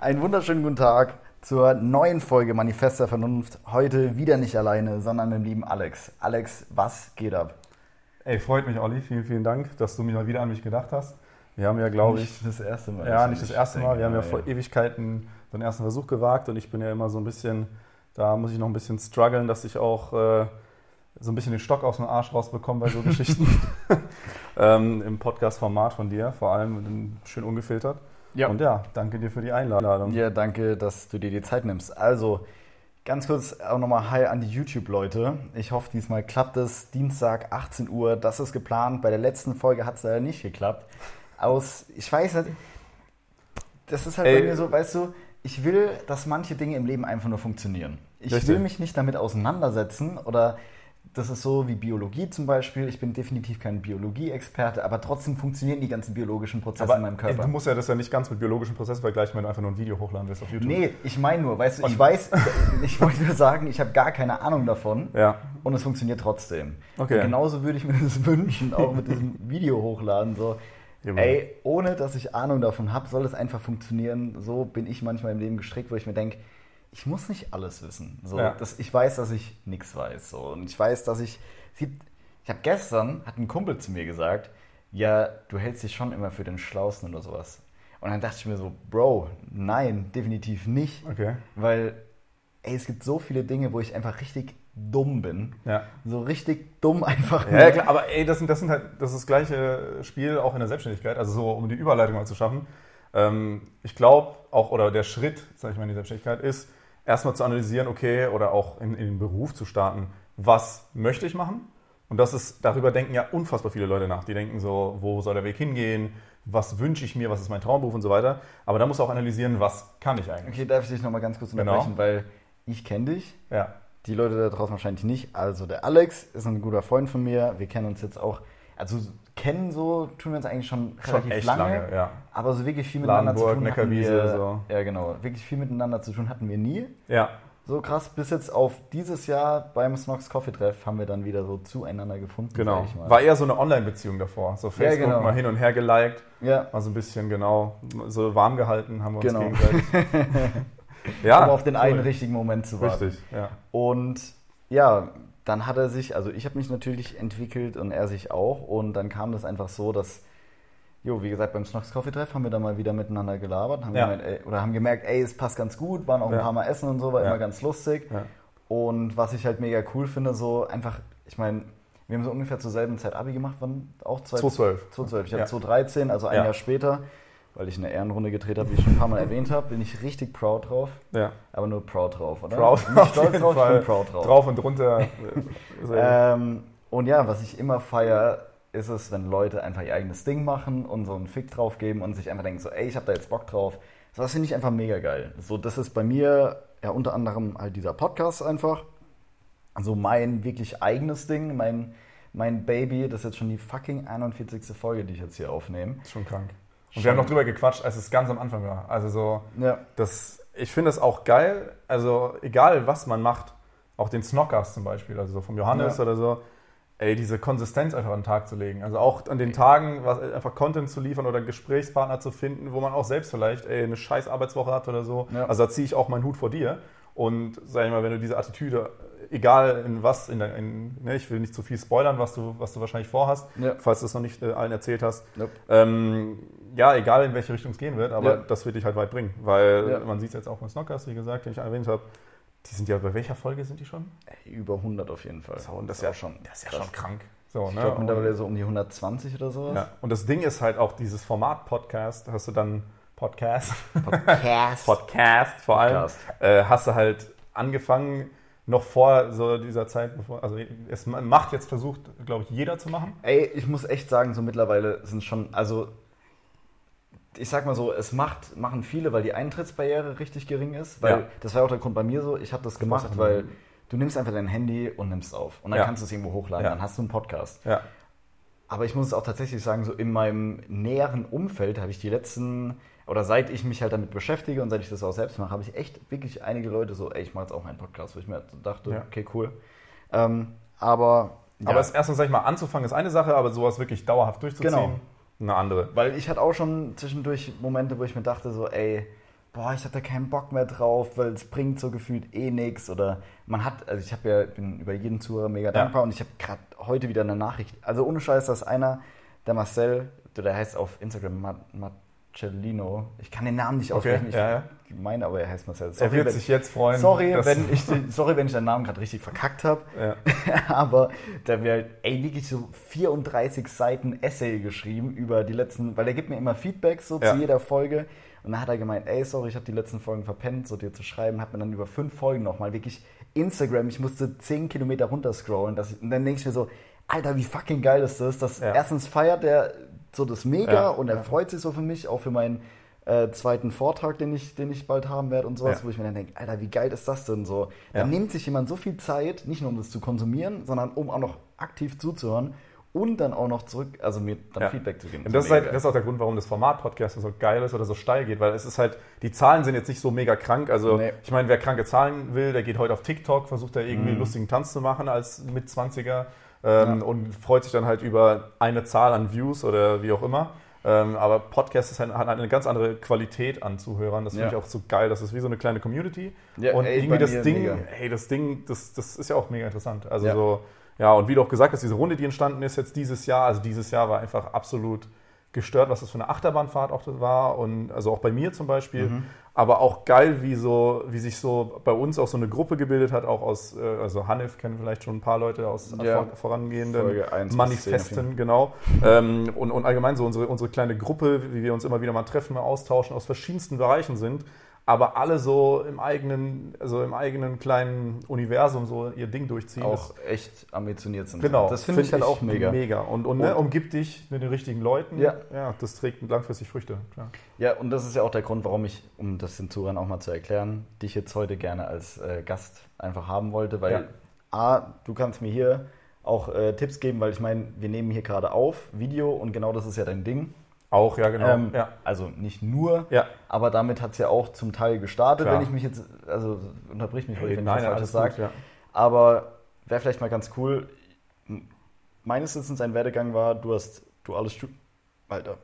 Einen wunderschönen guten Tag zur neuen Folge Manifest der Vernunft. Heute wieder nicht alleine, sondern mit dem lieben Alex. Alex, was geht ab? Ey, freut mich, Olli. Vielen, vielen Dank, dass du mich mal wieder an mich gedacht hast. Wir haben ja, glaube ich. Nicht das erste Mal. Ja, nicht das erste Mal. Wir haben ja vor Ewigkeiten so einen ersten Versuch gewagt und ich bin ja immer so ein bisschen, da muss ich noch ein bisschen strugglen, dass ich auch äh, so ein bisschen den Stock aus dem Arsch rausbekomme bei so Geschichten. ähm, Im Podcast-Format von dir, vor allem schön ungefiltert. Ja. Und ja, danke dir für die Einladung. Ja, danke, dass du dir die Zeit nimmst. Also, ganz kurz auch nochmal Hi an die YouTube-Leute. Ich hoffe, diesmal klappt es. Dienstag, 18 Uhr, das ist geplant. Bei der letzten Folge hat es leider nicht geklappt. Aus, ich weiß nicht, das ist halt Ey. bei mir so, weißt du, ich will, dass manche Dinge im Leben einfach nur funktionieren. Ich Richtig. will mich nicht damit auseinandersetzen oder das ist so wie Biologie zum Beispiel. Ich bin definitiv kein Biologie-Experte, aber trotzdem funktionieren die ganzen biologischen Prozesse Aber in meinem Körper. du musst ja das ja nicht ganz mit biologischen Prozessen vergleichen, wenn du einfach nur ein Video hochladen willst auf YouTube. Nee, ich meine nur, weißt du, ich weiß, ich wollte nur sagen, ich habe gar keine Ahnung davon Ja. und es funktioniert trotzdem. Okay. Und genauso würde ich mir das wünschen, auch mit diesem Video hochladen. So, Ja, ey, ohne dass ich Ahnung davon habe, soll es einfach funktionieren. So bin ich manchmal im Leben gestrickt, wo ich mir denke, ich muss nicht alles wissen. So, Ja. das, ich weiß, dass ich nichts weiß. So, und ich weiß, dass ich. Gibt, ich habe gestern, hat ein Kumpel zu mir gesagt, ja, du hältst dich schon immer für den Schlausten oder sowas. Und dann dachte ich mir so, Bro, nein, definitiv nicht. Okay. Weil, ey, es gibt so viele Dinge, wo ich einfach richtig dumm bin. Ja. So richtig dumm einfach. Ja, klar, aber ey, das sind, das sind halt das, ist das gleiche Spiel auch in der Selbstständigkeit, also so, um die Überleitung mal zu schaffen. Ähm, ich glaube auch, oder der Schritt, sag ich mal, in die Selbstständigkeit ist, erstmal zu analysieren, okay, oder auch in, in den Beruf zu starten, was möchte ich machen? Und das ist, darüber denken ja unfassbar viele Leute nach. Die denken so, wo soll der Weg hingehen? Was wünsche ich mir? Was ist mein Traumberuf und so weiter? Aber da musst du auch analysieren, was kann ich eigentlich? Okay, darf ich dich nochmal ganz kurz Genau. unterbrechen, weil ich kenne dich. Ja. Die Leute da draußen wahrscheinlich nicht. Also der Alex ist ein guter Freund von mir. Wir kennen uns jetzt auch, also kennen so, tun wir uns eigentlich schon Schon relativ echt lange. lange, ja. Aber so wirklich viel miteinander Ladenburg, zu tun hatten Neckarwiese, wir, so. Ja, genau. Wirklich viel miteinander zu tun hatten wir nie. Ja. So krass, bis jetzt auf dieses Jahr beim Snox Coffee Treff haben wir dann wieder so zueinander gefunden. Genau. sag ich mal. War eher so eine Online-Beziehung davor. So Facebook genau. mal hin und her geliked. ja, Mal so ein bisschen, genau, so warm gehalten haben wir uns Genau. gegenseitig. ja, um auf den cool. einen richtigen Moment zu warten. Richtig, ja. Und ja, dann hat er sich, also ich habe mich natürlich entwickelt und er sich auch. Und dann kam das einfach so, dass, jo, wie gesagt, beim Snox Coffee Treff haben wir dann mal wieder miteinander gelabert, haben Ja. gemeint, ey, oder haben gemerkt, ey, es passt ganz gut, waren auch ein Ja. paar Mal essen und so, war Ja. immer ganz lustig. Und was ich halt mega cool finde, so einfach, ich meine, wir haben so ungefähr zur selben Zeit Abi gemacht, wann auch 2012. 2012. Ich Ja. habe 2013, also ein Ja. Jahr später, weil ich eine Ehrenrunde gedreht habe, wie ich schon ein paar Mal erwähnt habe, bin ich richtig proud drauf. Ja. Aber nur proud drauf, oder? Proud Nicht auf stolz drauf, ich bin proud drauf. Drauf und drunter. äh. Ähm, und ja, was ich immer feier, ist es, wenn Leute einfach ihr eigenes Ding machen und so einen Fick drauf geben und sich einfach denken, so, ey, ich hab da jetzt Bock drauf. So, das finde ich einfach mega geil. So, das ist bei mir ja unter anderem halt dieser Podcast einfach. Also mein wirklich eigenes Ding, mein, mein Baby, das ist jetzt schon die fucking 41. Folge, die ich jetzt hier aufnehme. schon krank. Und wir haben noch drüber gequatscht, als es ganz am Anfang war. Also so, Ja, das, ich finde es auch geil, also egal was man macht, auch den Snockers zum Beispiel, also so vom Johannes Ja. oder so, ey, diese Konsistenz einfach an den Tag zu legen. Also auch an den Tagen was, einfach Content zu liefern oder Gesprächspartner zu finden, wo man auch selbst vielleicht ey, eine scheiß Arbeitswoche hat oder so. Ja. Also da ziehe ich auch meinen Hut vor dir. Und sag ich mal, wenn du diese Attitüde, egal in was, in, in, ne, ich will nicht zu viel spoilern, was du, was du wahrscheinlich vorhast, Ja. falls du es noch nicht äh, allen erzählt hast. Nope. Ähm, ja, egal in welche Richtung es gehen wird, aber Ja. das wird dich halt weit bringen. Weil Ja. man sieht es jetzt auch mit Snockers, wie gesagt, den ich erwähnt habe. Die sind ja, bei welcher Folge sind die schon? ey, über 100 auf jeden Fall. So, und das, ist ja schon, Das ist ja krass. schon krank. So, Ich ne? glaube mittlerweile so um die 120 oder sowas. ja. und das Ding ist halt auch dieses Format Podcast, hast du dann Podcast, Podcast. Podcast vor allem, Podcast. äh, hast du halt angefangen, noch vor so dieser Zeit, bevor, also es macht jetzt versucht, glaube ich, jeder zu machen. Ey, ich muss echt sagen, so mittlerweile sind schon, also ich sag mal so, es macht, machen viele, weil die Eintrittsbarriere richtig gering ist. Weil Ja. das war auch der Grund bei mir so, ich habe das gemacht, weil du nimmst einfach dein Handy und nimmst auf. Und dann Ja. kannst du es irgendwo hochladen, Ja. dann hast du einen Podcast. Ja. Aber ich muss es auch tatsächlich sagen, so in meinem näheren Umfeld habe ich die letzten, oder seit ich mich halt damit beschäftige und seit ich das auch selbst mache, habe ich echt wirklich einige Leute so, ey, ich mache jetzt auch meinen Podcast, wo ich mir dachte, okay, cool. Ähm, aber Aber es erstmal, sag ich mal, anzufangen ist eine Sache, aber sowas wirklich dauerhaft durchzuziehen, Genau. Eine andere. weil ich hatte auch schon zwischendurch Momente, wo ich mir dachte, so, ey, boah, ich hatte keinen Bock mehr drauf, weil es bringt so gefühlt eh nichts. Oder man hat, also ich habe ja, bin über jeden Zuhörer mega dankbar und ich habe gerade heute wieder eine Nachricht. Also ohne Scheiß, dass einer, der Marcel, der heißt auf Instagram Marcellino, ich kann den Namen nicht aussprechen, Okay, ja, ja. ich meine aber, er heißt Marcel. Er wird wenn- sich jetzt freuen. Sorry, wenn ich, den- sorry, wenn ich deinen Namen gerade richtig verkackt habe. Ja. Aber da wäre ey, wirklich so 34 Seiten Essay geschrieben über die letzten, weil er gibt mir immer Feedback so Ja. zu jeder Folge. Und dann hat er gemeint, ey, sorry, ich habe die letzten Folgen verpennt, so dir zu schreiben, hat mir dann über fünf Folgen nochmal wirklich Instagram, ich musste 10 Kilometer runterscrollen. Dass ich, und dann denke ich mir so, Alter, wie fucking geil ist das? dass Ja. Erstens feiert er so das mega Ja, und er ja. freut sich so für mich, auch für meinen äh, zweiten Vortrag, den ich, den ich bald haben werde und sowas, Ja. wo ich mir dann denke, Alter, wie geil ist das denn so? Da nimmt sich jemand so viel Zeit, nicht nur um das zu konsumieren, sondern um auch noch aktiv zuzuhören und dann auch noch zurück, also mir dann Ja. Feedback zu geben. Und das ist, halt, das ist auch der Grund, warum das Format Podcast so geil ist oder so steil geht, weil es ist halt, die Zahlen sind jetzt nicht so mega krank. Also Nee. ich meine, wer kranke Zahlen will, der geht heute auf TikTok, versucht da irgendwie einen Mhm. lustigen Tanz zu machen als Mitzwanziger ähm, und freut sich dann halt über eine Zahl an Views oder wie auch immer. Ähm, aber Podcast ist halt, hat eine ganz andere Qualität an Zuhörern. Das finde Ja. ich auch so geil. Das ist wie so eine kleine Community. Ja, und ey, irgendwie das Ding, mega. hey, das Ding, das, das ist ja auch mega interessant. Also Ja. so, ja, und wie du auch gesagt hast, diese Runde, die entstanden ist jetzt dieses Jahr, also dieses Jahr war einfach absolut gestört, was das für eine Achterbahnfahrt auch war und also auch bei mir zum Beispiel, Mhm. Aber auch geil, wie so, wie sich so bei uns auch so eine Gruppe gebildet hat, auch aus, äh, also Hanif kennen vielleicht schon ein paar Leute aus Ja. vor, vorangehenden Manifesten, genau. Ähm, und, und allgemein so unsere, unsere kleine Gruppe, wie wir uns immer wieder mal treffen, mal austauschen, aus verschiedensten Bereichen sind, aber alle so im eigenen, also im eigenen kleinen Universum so ihr Ding durchziehen. Auch echt ambitioniert sind. Genau. Das finde ich halt auch mega. Mega. Und, und ne, Und- umgib dich mit den richtigen Leuten. Ja. ja, das trägt langfristig Früchte. Klar. Ja, und das ist ja auch der Grund, warum ich, um das den Zuhörern auch mal zu erklären, dich jetzt heute gerne als äh, Gast einfach haben wollte, weil Ja. A, du kannst mir hier auch äh, Tipps geben, weil ich meine, wir nehmen hier gerade auf, Video, und genau das ist ja dein Ding. Auch, ja, genau. Ähm, ja. Also nicht nur, Ja. aber damit hat es ja auch zum Teil gestartet, Klar. wenn ich mich jetzt, also unterbrich mich, Hey, wenn nein, ich was alles Falsches sage. ja. Aber wäre vielleicht mal ganz cool. Meines Wissens ein Werdegang war, du hast duales Studium. Alter.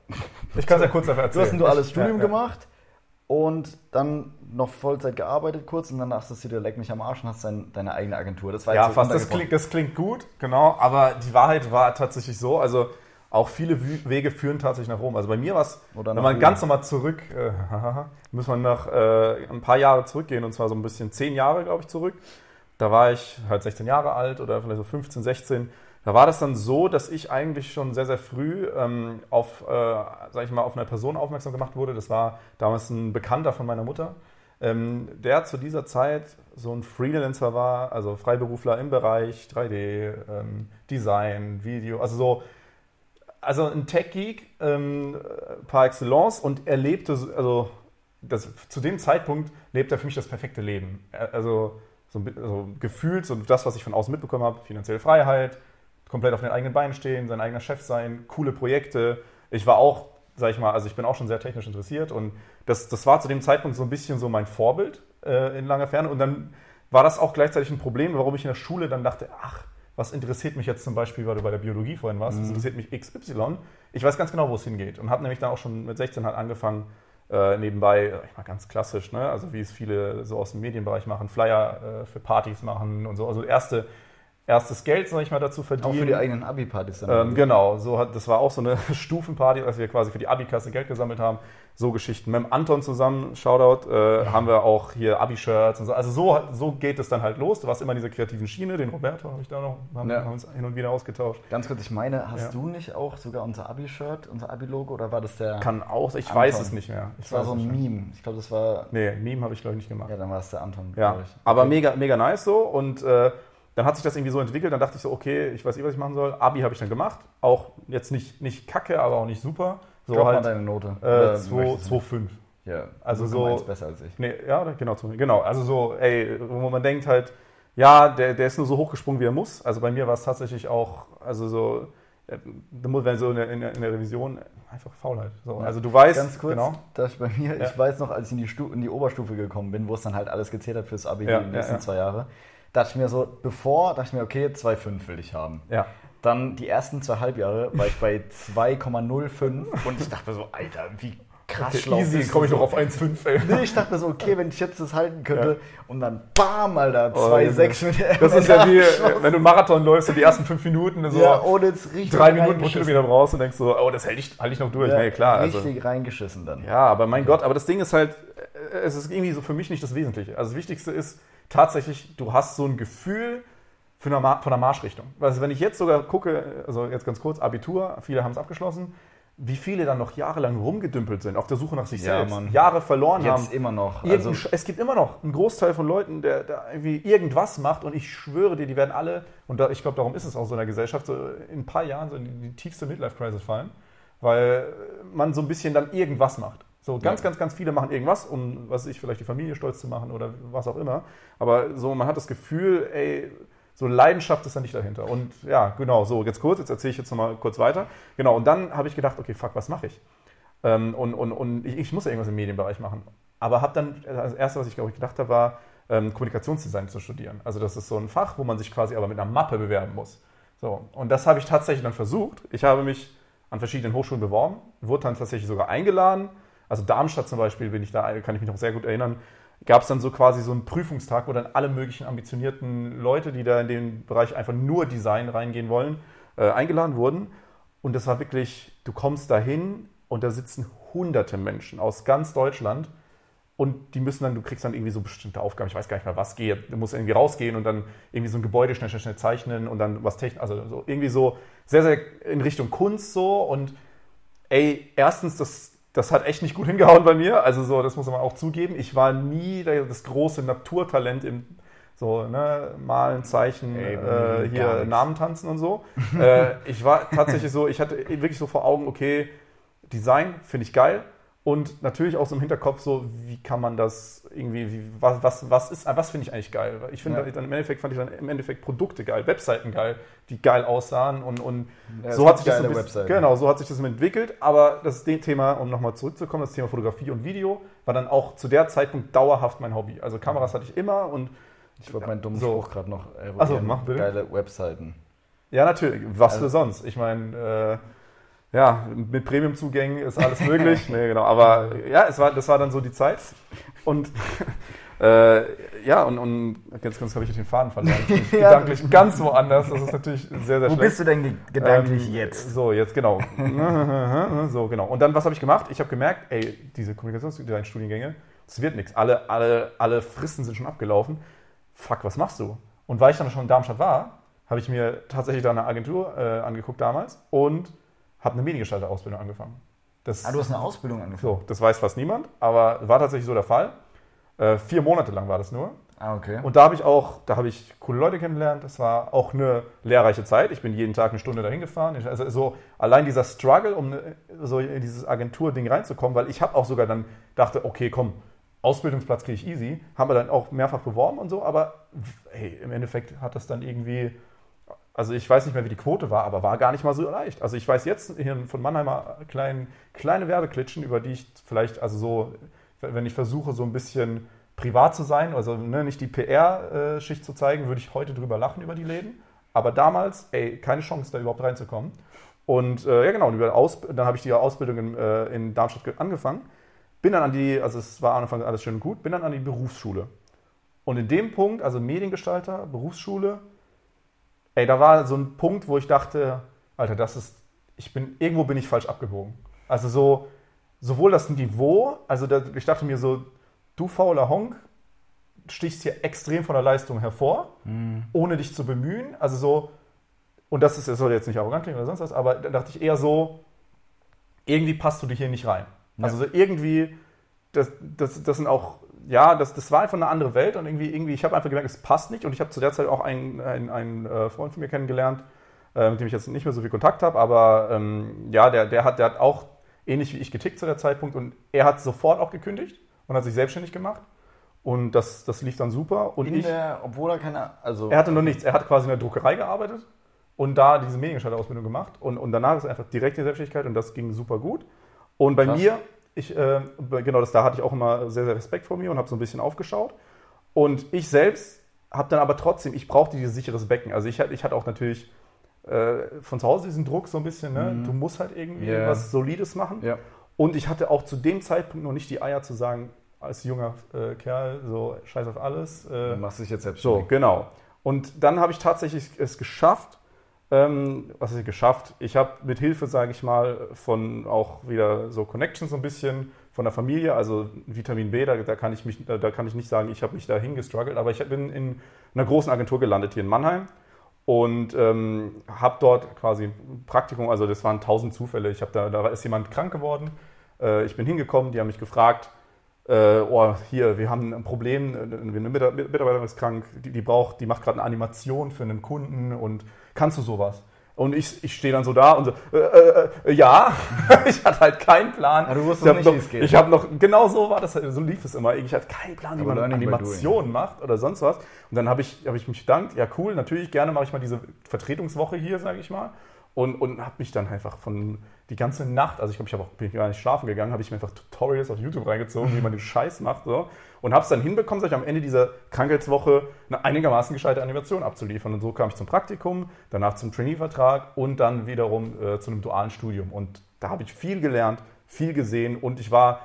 Ich kann es ja kurz einfach Du erzählen. hast ein duales Studium gemacht und dann noch Vollzeit gearbeitet kurz und dann dachtest du dir, leck mich am Arsch und hast dein, deine eigene Agentur. Das war Ja, jetzt so fast. Das klingt, das klingt gut, genau. Aber die Wahrheit war tatsächlich so. Also auch viele Wege führen tatsächlich nach Rom. Also bei mir war es, wenn man Rom. ganz nochmal zurück, äh, muss man nach äh, ein paar Jahre zurückgehen und zwar so ein bisschen zehn Jahre, glaube ich, zurück. Da war ich halt 16 Jahre alt oder vielleicht so 15, 16. Da war das dann so, dass ich eigentlich schon sehr, sehr früh ähm, auf, äh, sag ich mal, auf eine Person aufmerksam gemacht wurde. Das war damals ein Bekannter von meiner Mutter, ähm, der zu dieser Zeit so ein Freelancer war, also Freiberufler im Bereich 3D, ähm, Design, Video, also so, also ein Tech-Geek ähm, par excellence und er lebte, so- also das, zu dem Zeitpunkt lebt er für mich das perfekte Leben. Also, so, also gefühlt, so das, was ich von außen mitbekommen habe, finanzielle Freiheit, komplett auf den eigenen Beinen stehen, sein eigener Chef sein, coole Projekte. Ich war auch, sag ich mal, also ich bin auch schon sehr technisch interessiert und das, das war zu dem Zeitpunkt so ein bisschen so mein Vorbild äh, in langer Ferne und dann war das auch gleichzeitig ein Problem, warum ich in der Schule dann dachte, ach, was interessiert mich jetzt zum Beispiel, weil du bei der Biologie vorhin warst, das interessiert mich XY. Ich weiß ganz genau, wo es hingeht und habe nämlich dann auch schon mit 16 halt angefangen, äh, nebenbei, ich mal ganz klassisch, ne? also wie es viele so aus dem Medienbereich machen, Flyer äh, für Partys machen und so, also erste, erstes Geld, sag ich mal, dazu verdienen. Auch für die eigenen Abi-Partys dann. Ähm, genau, so hat, das war auch so eine Stufenparty, als wir quasi für die Abi-Kasse Geld gesammelt haben. So Geschichten. Mit dem Anton zusammen, Shoutout, äh, haben wir auch hier Abi-Shirts und so. Also so, so geht es dann halt los. Du warst immer in dieser kreativen Schiene, den Roberto habe ich da noch, haben, Ja. haben uns hin und wieder ausgetauscht. Ganz kurz, ich meine, hast Ja. du nicht auch sogar unser Abi-Shirt, unser Abi-Logo oder war das der. Kann auch, ich Anton. weiß es nicht mehr. Ich das war so ein. Meme. Ich glaube, das war. Nee, Meme habe ich glaube ich nicht gemacht. Ja, dann war es der Anton. Ja, aber Okay. mega, mega nice so. Und äh, dann hat sich das irgendwie so entwickelt. Dann dachte ich so, okay, ich weiß eh, was ich machen soll. Abi habe ich dann gemacht. Auch jetzt nicht, nicht kacke, aber auch nicht super. So mal halt deine Note. äh, Oder 2, möchtest du- 2,5. Ja, Also so- 0,1 besser als ich. Nee, ja, genau, genau. Also so, ey, wo man denkt halt, ja, der, der ist nur so hochgesprungen, wie er muss. Also bei mir war es tatsächlich auch, also so, äh, da muss man so in der, in der, Revision einfach Faulheit. So, Ja. also du weißt, Ganz kurz, genau. dass bei mir, Ja. ich weiß noch, als ich in die, Stu in die Oberstufe gekommen bin, wo es dann halt alles gezählt hat fürs Abi Ja, die nächsten ja. zwei Jahre, dachte ich mir so, bevor, dachte ich mir, okay, 2,5 will ich haben. Ja, Dann die ersten zwei Halbjahre war ich bei 2,05 und ich dachte mir so, Alter, wie krass Okay, schlau. easy, komme ich du noch so. auf 1,5, ey. Nee, ich dachte mir so, okay, wenn ich jetzt das halten könnte Ja. und dann bam, Alter, Oh, 2,6 mit der Das ist ja wie, wenn du einen Marathon läufst und die ersten fünf Minuten so Ja, ohne jetzt richtig drei Minuten pro. Kilometer brauchst und denkst so, oh, das halte ich, halt ich noch durch. Ja, nee, klar. Also, Richtig reingeschissen dann. ja, aber mein Gott, aber das Ding ist halt, äh, es ist irgendwie so für mich nicht das Wesentliche. Also das Wichtigste ist tatsächlich, du hast so ein Gefühl eine Ma von der Marschrichtung. Also wenn ich jetzt sogar gucke, also jetzt ganz kurz, Abitur, viele haben es abgeschlossen, wie viele dann noch jahrelang rumgedümpelt sind, auf der Suche nach sich Ja, selbst, Mann. Jahre verloren haben. Jetzt immer noch. Also, es gibt immer noch einen Großteil von Leuten, der, der irgendwie irgendwas macht und ich schwöre dir, die werden alle, und da, ich glaube, darum ist es auch so in der Gesellschaft, so in ein paar Jahren so in die, die tiefste Midlife-Crisis fallen, weil man so ein bisschen dann irgendwas macht. So ganz, Ja. ganz, ganz viele machen irgendwas, um, was weiß ich, vielleicht die Familie stolz zu machen oder was auch immer. Aber so, man hat das Gefühl, ey, so Leidenschaft ist da nicht dahinter. Und ja, genau, so, jetzt kurz, jetzt erzähle ich jetzt nochmal kurz weiter. Genau, und dann habe ich gedacht, okay, fuck, was mache ich? Ähm, und und, und ich, ich muss ja irgendwas im Medienbereich machen. Aber habe dann, das Erste, was ich glaube ich gedacht habe, war, ähm, Kommunikationsdesign zu studieren. Also das ist so ein Fach, wo man sich quasi aber mit einer Mappe bewerben muss. So, und das habe ich tatsächlich dann versucht. Ich habe mich an verschiedenen Hochschulen beworben, wurde dann tatsächlich sogar eingeladen. Also Darmstadt zum Beispiel bin ich da, kann ich mich noch sehr gut erinnern, gab es dann so quasi so einen Prüfungstag, wo dann alle möglichen ambitionierten Leute, die da in den Bereich einfach nur Design reingehen wollen, äh, eingeladen wurden. Und das war wirklich, du kommst dahin und da sitzen hunderte Menschen aus ganz Deutschland und die müssen dann, du kriegst dann irgendwie so bestimmte Aufgaben, ich weiß gar nicht mehr, was geht. Du musst irgendwie rausgehen und dann irgendwie so ein Gebäude schnell, schnell, schnell zeichnen und dann was technisch, also so irgendwie so sehr, sehr in Richtung Kunst so und ey, erstens, das, das hat echt nicht gut hingehauen bei mir, also so, das muss man auch zugeben. Ich war nie das große Naturtalent im so, ne, malen, Zeichen, Ey, äh, hier. Namen tanzen und so. äh, ich war tatsächlich so, ich hatte wirklich so vor Augen, okay, Design finde ich geil. Und natürlich auch so im Hinterkopf so, wie kann man das irgendwie, wie, was, was, was ist, was finde ich eigentlich geil? Ich finde, Ja. dann im Endeffekt fand ich dann im Endeffekt Produkte geil, Webseiten geil, die geil aussahen und, und Ja, so hat sich das bisschen, genau, so hat sich das entwickelt. Aber das Thema, um nochmal zurückzukommen, das Thema Fotografie und Video war dann auch zu der Zeitpunkt dauerhaft mein Hobby. Also Kameras hatte ich immer und ich wollte meinen dummen So. Spruch gerade noch eruieren. Ach so, mach bitte. Geile Webseiten. Ja, natürlich. Was Also- für sonst? Ich meine, äh, ja, mit Premium-Zugängen ist alles möglich. nee, genau. Aber ja, es war, das war dann so die Zeit. Und äh, ja, und, und jetzt, jetzt habe ich den Faden verloren. Ja. gedanklich ganz woanders. Das ist natürlich sehr, sehr Wo schlecht. bist du denn ge gedanklich Ähm, jetzt? So, jetzt genau. so, genau. Und dann, was habe ich gemacht? Ich habe gemerkt, ey, diese Kommunikationsdesign-Studiengänge, das wird nichts. Alle, alle, alle Fristen sind schon abgelaufen. Fuck, was machst du? Und weil ich dann schon in Darmstadt war, habe ich mir tatsächlich da eine Agentur äh, angeguckt damals und habe eine Mediengestalter-Ausbildung angefangen. Das, Ah, du hast eine Ausbildung angefangen. so, das weiß fast niemand, aber war tatsächlich so der Fall. Äh, vier Monate lang war das nur. Ah, okay. Und da habe ich auch, da habe ich coole Leute kennengelernt. Das war auch eine lehrreiche Zeit. Ich bin jeden Tag eine Stunde dahin gefahren. Also so allein dieser Struggle, um äh, so in dieses Agenturding reinzukommen, weil ich habe auch sogar dann dachte, okay, komm, Ausbildungsplatz kriege ich easy. Haben wir dann auch mehrfach beworben und so, aber hey, im Endeffekt hat das dann irgendwie, also ich weiß nicht mehr, wie die Quote war, aber war gar nicht mal so leicht. Also ich weiß jetzt hier von Mannheimer klein, kleine Werbeklitschen, über die ich vielleicht, also so, wenn ich versuche, so ein bisschen privat zu sein, also ne, nicht die PR-Schicht zu zeigen, würde ich heute drüber lachen über die Läden. Aber damals, ey, keine Chance, da überhaupt reinzukommen. Und äh, ja, genau, dann habe ich die Ausbildung in, äh, in Darmstadt ge- angefangen. Bin dann an die, also es war am Anfang alles schön und gut, bin dann an die Berufsschule. Und in dem Punkt, also Mediengestalter, Berufsschule, ey, da war so ein Punkt, wo ich dachte, Alter, das ist, ich bin, irgendwo bin ich falsch abgebogen. Also so, sowohl das Niveau, also da, ich dachte mir so, du fauler Honk, stichst hier extrem von der Leistung hervor, ohne dich zu bemühen. Also so, und das ist, das soll jetzt nicht arrogant klingen oder sonst was, aber da dachte ich eher so, irgendwie passt du dich hier nicht rein. Also so irgendwie, das, das, das sind auch, ja, das, das war einfach eine andere Welt und irgendwie, irgendwie ich habe einfach gemerkt, es passt nicht und ich habe zu der Zeit auch einen, einen, einen äh, Freund von mir kennengelernt, äh, mit dem ich jetzt nicht mehr so viel Kontakt habe, aber ähm, ja, der, der, hat, der hat auch ähnlich wie ich getickt zu der Zeitpunkt und er hat sofort auch gekündigt und hat sich selbstständig gemacht und das, das lief dann super und In ich, der, obwohl er keine, also er hatte noch nichts, er hat quasi in der Druckerei gearbeitet und da diese Mediengestalter-Ausbildung gemacht und, und danach ist er einfach direkt in die Selbstständigkeit und das ging super gut und bei Krass. mir, ich, äh, genau, das, da hatte ich auch immer sehr, sehr Respekt vor mir und habe so ein bisschen aufgeschaut und ich selbst habe dann aber trotzdem, ich brauchte dieses sicheres Becken, also ich, hatte- ich hatte auch natürlich äh, von zu Hause diesen Druck so ein bisschen, ne? du musst halt irgendwie Ja. was Solides machen ja. Und ich hatte auch zu dem Zeitpunkt noch nicht die Eier zu sagen, als junger äh, Kerl, so scheiß auf alles. Äh, Du machst dich jetzt selbst so, genau. Und dann habe ich tatsächlich es geschafft. Ähm, was ist geschafft? Ich habe mit Hilfe, sage ich mal, von auch wieder so Connections so ein bisschen von der Familie, also Vitamin B, da, da kann ich mich, da, kann ich nicht sagen, ich habe mich dahin gestruggelt, aber ich bin in einer großen Agentur gelandet hier in Mannheim und ähm, habe dort quasi ein Praktikum, also das waren tausend Zufälle. Ich habe da, da ist jemand krank geworden. Äh, ich bin hingekommen, die haben mich gefragt, äh, oh, hier, wir haben ein Problem, äh, eine Mitar- Mitarbeiterin ist krank, die, die braucht, die macht gerade eine Animation für einen Kunden und kannst du sowas? Und ich, ich stehe dann so da und so, äh, äh, äh, ja, ich hatte halt keinen Plan. Aber du wusstest ich hab nicht, noch, wie es geht. Ich habe noch, genau so war das, so lief es immer. Ich hatte keinen Plan, wie Aber man Animationen macht oder sonst was. Und dann habe ich, hab ich mich bedankt, ja cool, natürlich gerne mache ich mal diese Vertretungswoche hier, sage ich mal. Und, und habe mich dann einfach von die ganze Nacht, also ich glaube, ich hab auch, bin gar nicht schlafen gegangen, habe ich mir einfach Tutorials auf YouTube reingezogen, wie man den Scheiß macht. So. Und habe es dann hinbekommen, sag ich, am Ende dieser Krankheitswoche eine einigermaßen gescheite Animation abzuliefern. Und so kam ich zum Praktikum, danach zum Trainee-Vertrag und dann wiederum äh, zu einem dualen Studium. Und da habe ich viel gelernt, viel gesehen und ich war,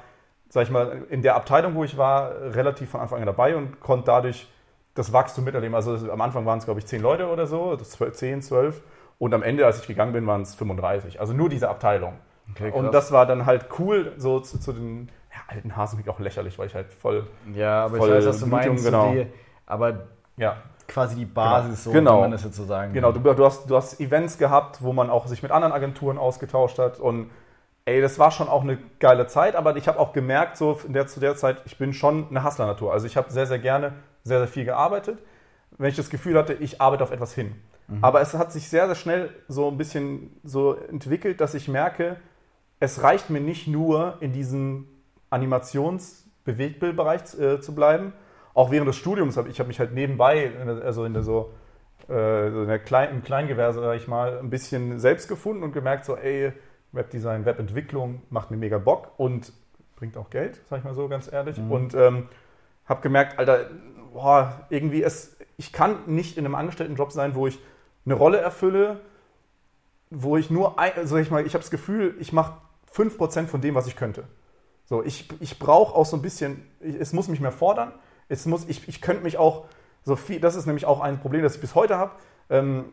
sag ich mal, in der Abteilung, wo ich war, relativ von Anfang an dabei und konnte dadurch das Wachstum miterleben. Also am Anfang waren es, glaube ich, zehn Leute oder so, das 12, 10, 12. Und am Ende, als ich gegangen bin, waren es 35. Also nur diese Abteilung. Okay, und das war dann halt cool, so zu, zu den ja, alten Hasen auch lächerlich, weil ich halt voll, Ja, aber Voll ich weiß, was du Blutung, meinst. genau. Die, aber ja, quasi die Basis, so Genau. kann man das jetzt so sagen. Genau, du, du, hast, du hast Events gehabt, wo man auch sich mit anderen Agenturen ausgetauscht hat und ey, das war schon auch eine geile Zeit, aber ich habe auch gemerkt, so in der, zu der Zeit, ich bin schon eine Hustler-Natur. Also ich habe sehr, sehr gerne sehr, sehr viel gearbeitet, wenn ich das Gefühl hatte, ich arbeite auf etwas hin. Aber es hat sich sehr, sehr schnell so ein bisschen so entwickelt, dass ich merke, es reicht mir nicht nur in diesem Animations-Bewegtbildbereich äh, zu bleiben. Auch während des Studiums habe ich hab mich halt nebenbei, also in der so, äh, so in der Klein, im Kleingewerbe, sag ich mal, ein bisschen selbst gefunden und gemerkt, so, ey, Webdesign, Webentwicklung macht mir mega Bock und bringt auch Geld, sag ich mal so ganz ehrlich. Und ähm, habe gemerkt, Alter, boah, irgendwie es, ich kann nicht in einem Angestelltenjob sein, wo ich eine Rolle erfülle, wo ich nur, ein, also ich mal, ich habe das Gefühl, ich mache 5% von dem, was ich könnte. So, ich, ich brauche auch so ein bisschen, ich, es muss mich mehr fordern. Es muss, ich, ich könnte mich auch so viel, das ist nämlich auch ein Problem, das ich bis heute habe. Ähm,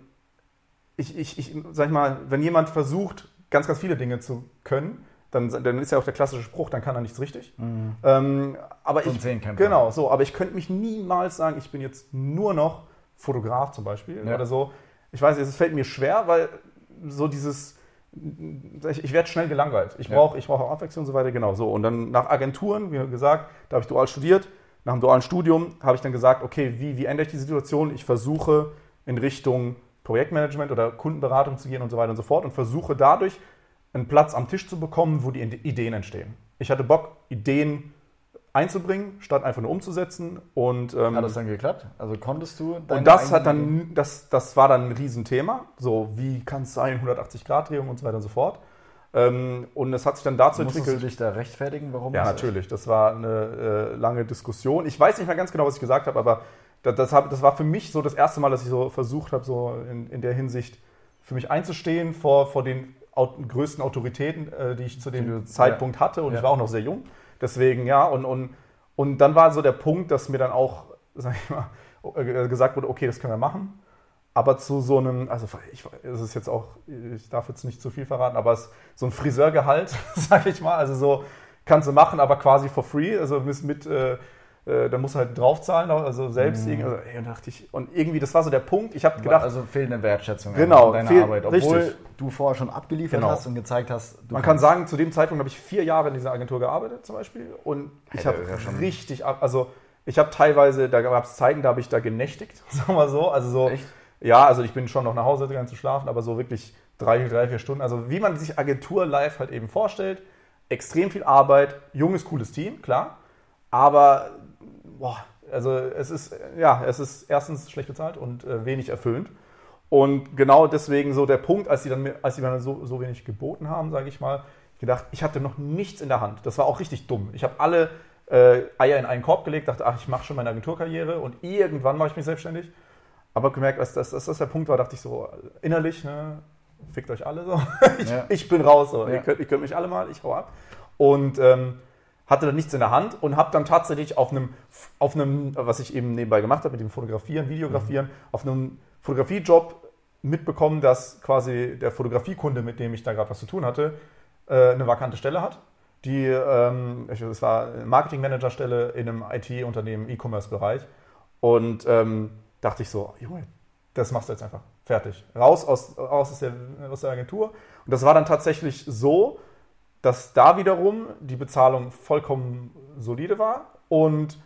ich, ich, ich, sag ich mal, wenn jemand versucht, ganz, ganz viele Dinge zu können, dann, dann ist ja auch der klassische Spruch, dann kann er nichts richtig. Ähm, aber ein ich, Zehnkämpfer. genau, so, aber ich könnte mich niemals sagen, ich bin jetzt nur noch Fotograf zum Beispiel Ja. oder so. Ich weiß nicht, es fällt mir schwer, weil so dieses, ich, ich werde schnell gelangweilt. Ich Ja. brauche ich brauche auch Abwechslung und so weiter, genau so. Und dann nach Agenturen, wie gesagt, da habe ich dual studiert. Nach dem dualen Studium habe ich dann gesagt, okay, wie, wie ändere ich die Situation? Ich versuche in Richtung Projektmanagement oder Kundenberatung zu gehen und so weiter und so fort und versuche dadurch einen Platz am Tisch zu bekommen, wo die Ideen entstehen. Ich hatte Bock, Ideen einzubringen, statt einfach nur umzusetzen. Und, ähm, Hat das dann geklappt? Also konntest du und das hat dann, das, das war dann ein Riesenthema. So, wie kann es sein, 180-Grad-Drehung und so weiter und so fort. Ähm, und es hat sich dann dazu Musstest du entwickelt. dich da rechtfertigen, warum? Ja, natürlich. Das war eine äh, lange Diskussion. Ich weiß nicht mehr ganz genau, was ich gesagt habe, aber das, das, hab, das war für mich so das erste Mal, dass ich so versucht habe, so in, in der Hinsicht für mich einzustehen vor, vor den größten Autoritäten, äh, die ich zu dem Die du- Zeitpunkt hatte. Und Ja. ich war auch noch sehr jung. Deswegen, ja, und, und, und dann war so der Punkt, dass mir dann auch, sag ich mal, äh, gesagt wurde, okay, das können wir machen. Aber zu so einem, also ich, es ist jetzt auch, ich darf jetzt nicht zu viel verraten, aber es so ein Friseurgehalt, sag ich mal, also so kannst du machen, aber quasi for free, also mit, mit äh, da musst du halt draufzahlen, also selbst Mhm. irgendwie, also, ey, dachte ich, und irgendwie, das war so der Punkt, ich habe gedacht, also fehlende Wertschätzung Genau, deiner fehl- Arbeit, obwohl richtig. du vorher schon abgeliefert Genau. hast und gezeigt hast, man kann sagen, zu dem Zeitpunkt habe ich vier Jahre in dieser Agentur gearbeitet zum Beispiel und ich habe richtig, ab, also ich habe teilweise, da gab es Zeiten, da habe ich da genächtigt, sagen wir mal so, also so, Echt? ja, also ich bin schon noch nach Hause gegangen zu schlafen, aber so wirklich drei, drei, vier Stunden, also wie man sich Agentur live halt eben vorstellt, extrem viel Arbeit, junges, cooles Team, klar, aber boah, also es ist, ja, es ist erstens schlecht bezahlt und äh, wenig erfüllend. Und genau deswegen so der Punkt, als sie dann, mir- als sie mir dann so, so wenig geboten haben, sage ich mal, gedacht, ich hatte noch nichts in der Hand. Das war auch richtig dumm. Ich habe alle äh, Eier in einen Korb gelegt, dachte, ach, ich mache schon meine Agenturkarriere und irgendwann mache ich mich selbstständig. Aber gemerkt, als das, als das der Punkt war, dachte ich so innerlich, ne, fickt euch alle so. ich, Ja. ich bin raus, so. Ja. ihr, könnt, ihr könnt mich alle mal, ich hau ab. und ähm, hatte dann nichts in der Hand und habe dann tatsächlich auf einem, auf einem, was ich eben nebenbei gemacht habe, mit dem Fotografieren, Videografieren, mhm. auf einem Fotografiejob mitbekommen, dass quasi der Fotografiekunde, mit dem ich da gerade was zu tun hatte, äh, eine vakante Stelle hat. Die, ähm, es war eine Marketing-Manager-Stelle in einem IT-Unternehmen, E-Commerce-Bereich. Und ähm, dachte ich so, Junge, das machst du jetzt einfach. Fertig. Raus aus, aus, der, aus der Agentur. Und das war dann tatsächlich so, dass da wiederum die Bezahlung vollkommen solide war und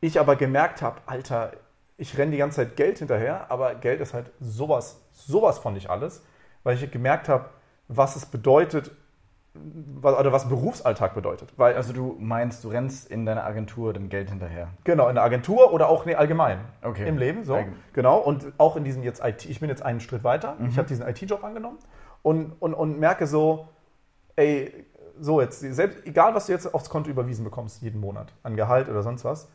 ich aber gemerkt habe, Alter, ich renne die ganze Zeit Geld hinterher, aber Geld ist halt sowas, sowas von nicht alles, weil ich gemerkt habe, was es bedeutet, oder was Berufsalltag bedeutet. Weil, also du meinst, du rennst in deiner Agentur dem Geld hinterher? Genau, in der Agentur oder auch nee, allgemein okay. im Leben. So. Genau, und auch in diesem jetzt IT, ich bin jetzt einen Schritt weiter, mhm. ich habe diesen IT-Job angenommen und, und, und merke so, ey, so jetzt, selbst, egal was du jetzt aufs Konto überwiesen bekommst, jeden Monat, an Gehalt oder sonst was,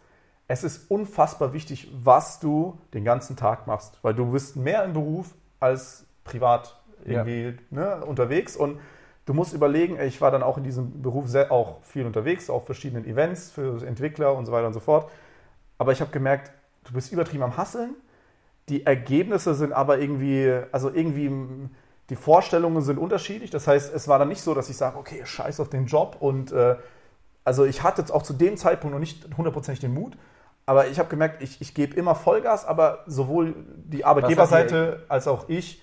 es ist unfassbar wichtig, was du den ganzen Tag machst, weil du bist mehr im Beruf als privat irgendwie ja. ne, unterwegs. Und du musst überlegen, ich war dann auch in diesem Beruf sehr, auch viel unterwegs, auf verschiedenen Events für Entwickler und so weiter und so fort, aber ich habe gemerkt, du bist übertrieben am Hasseln, die Ergebnisse sind aber irgendwie, also irgendwie die Vorstellungen sind unterschiedlich. Das heißt, es war dann nicht so, dass ich sage, okay, scheiß auf den Job. Und äh, also ich hatte jetzt auch zu dem Zeitpunkt noch nicht hundertprozentig den Mut. Aber ich habe gemerkt, ich, ich gebe immer Vollgas, aber sowohl die Arbeitgeberseite als auch ich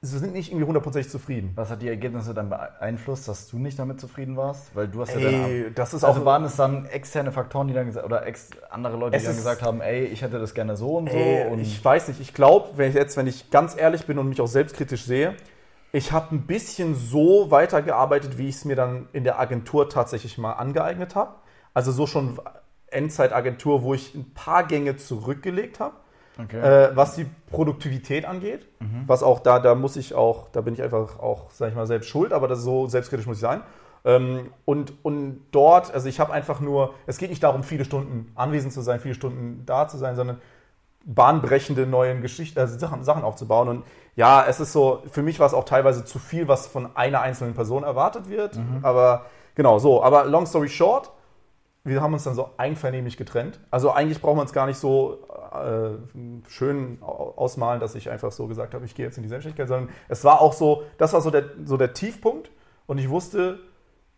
sind nicht irgendwie hundertprozentig zufrieden. Was hat die Ergebnisse dann beeinflusst, dass du nicht damit zufrieden warst? Weil du hast ey, ja dann. Das ist also auch, waren es dann externe Faktoren, die dann gesagt oder ex, andere Leute, die dann gesagt haben, ey, ich hätte das gerne so und ey, so. Und ich weiß nicht, ich glaube, wenn ich jetzt, wenn ich ganz ehrlich bin und mich auch selbstkritisch sehe, ich habe ein bisschen so weitergearbeitet, wie ich es mir dann in der Agentur tatsächlich mal angeeignet habe. Also so schon Endzeitagentur, wo ich ein paar Gänge zurückgelegt habe Okay. Äh, was die Produktivität angeht, mhm. was auch da, da muss ich auch, da bin ich einfach auch, sag ich mal, selbst schuld, aber das so selbstkritisch muss ich sein. Ähm, und, und dort, also ich habe einfach nur, es geht nicht darum, viele Stunden anwesend zu sein, viele Stunden da zu sein, sondern bahnbrechende neue Geschichten, also Sachen, Sachen aufzubauen. Und ja, es ist so, für mich war es auch teilweise zu viel, was von einer einzelnen Person erwartet wird. Mhm. Aber genau so. Aber long story short, wir haben uns dann so einvernehmlich getrennt. Also eigentlich braucht man es gar nicht so äh, schön ausmalen, dass ich einfach so gesagt habe, ich gehe jetzt in die Selbstständigkeit, sondern es war auch so, das war so der, so der Tiefpunkt und ich wusste,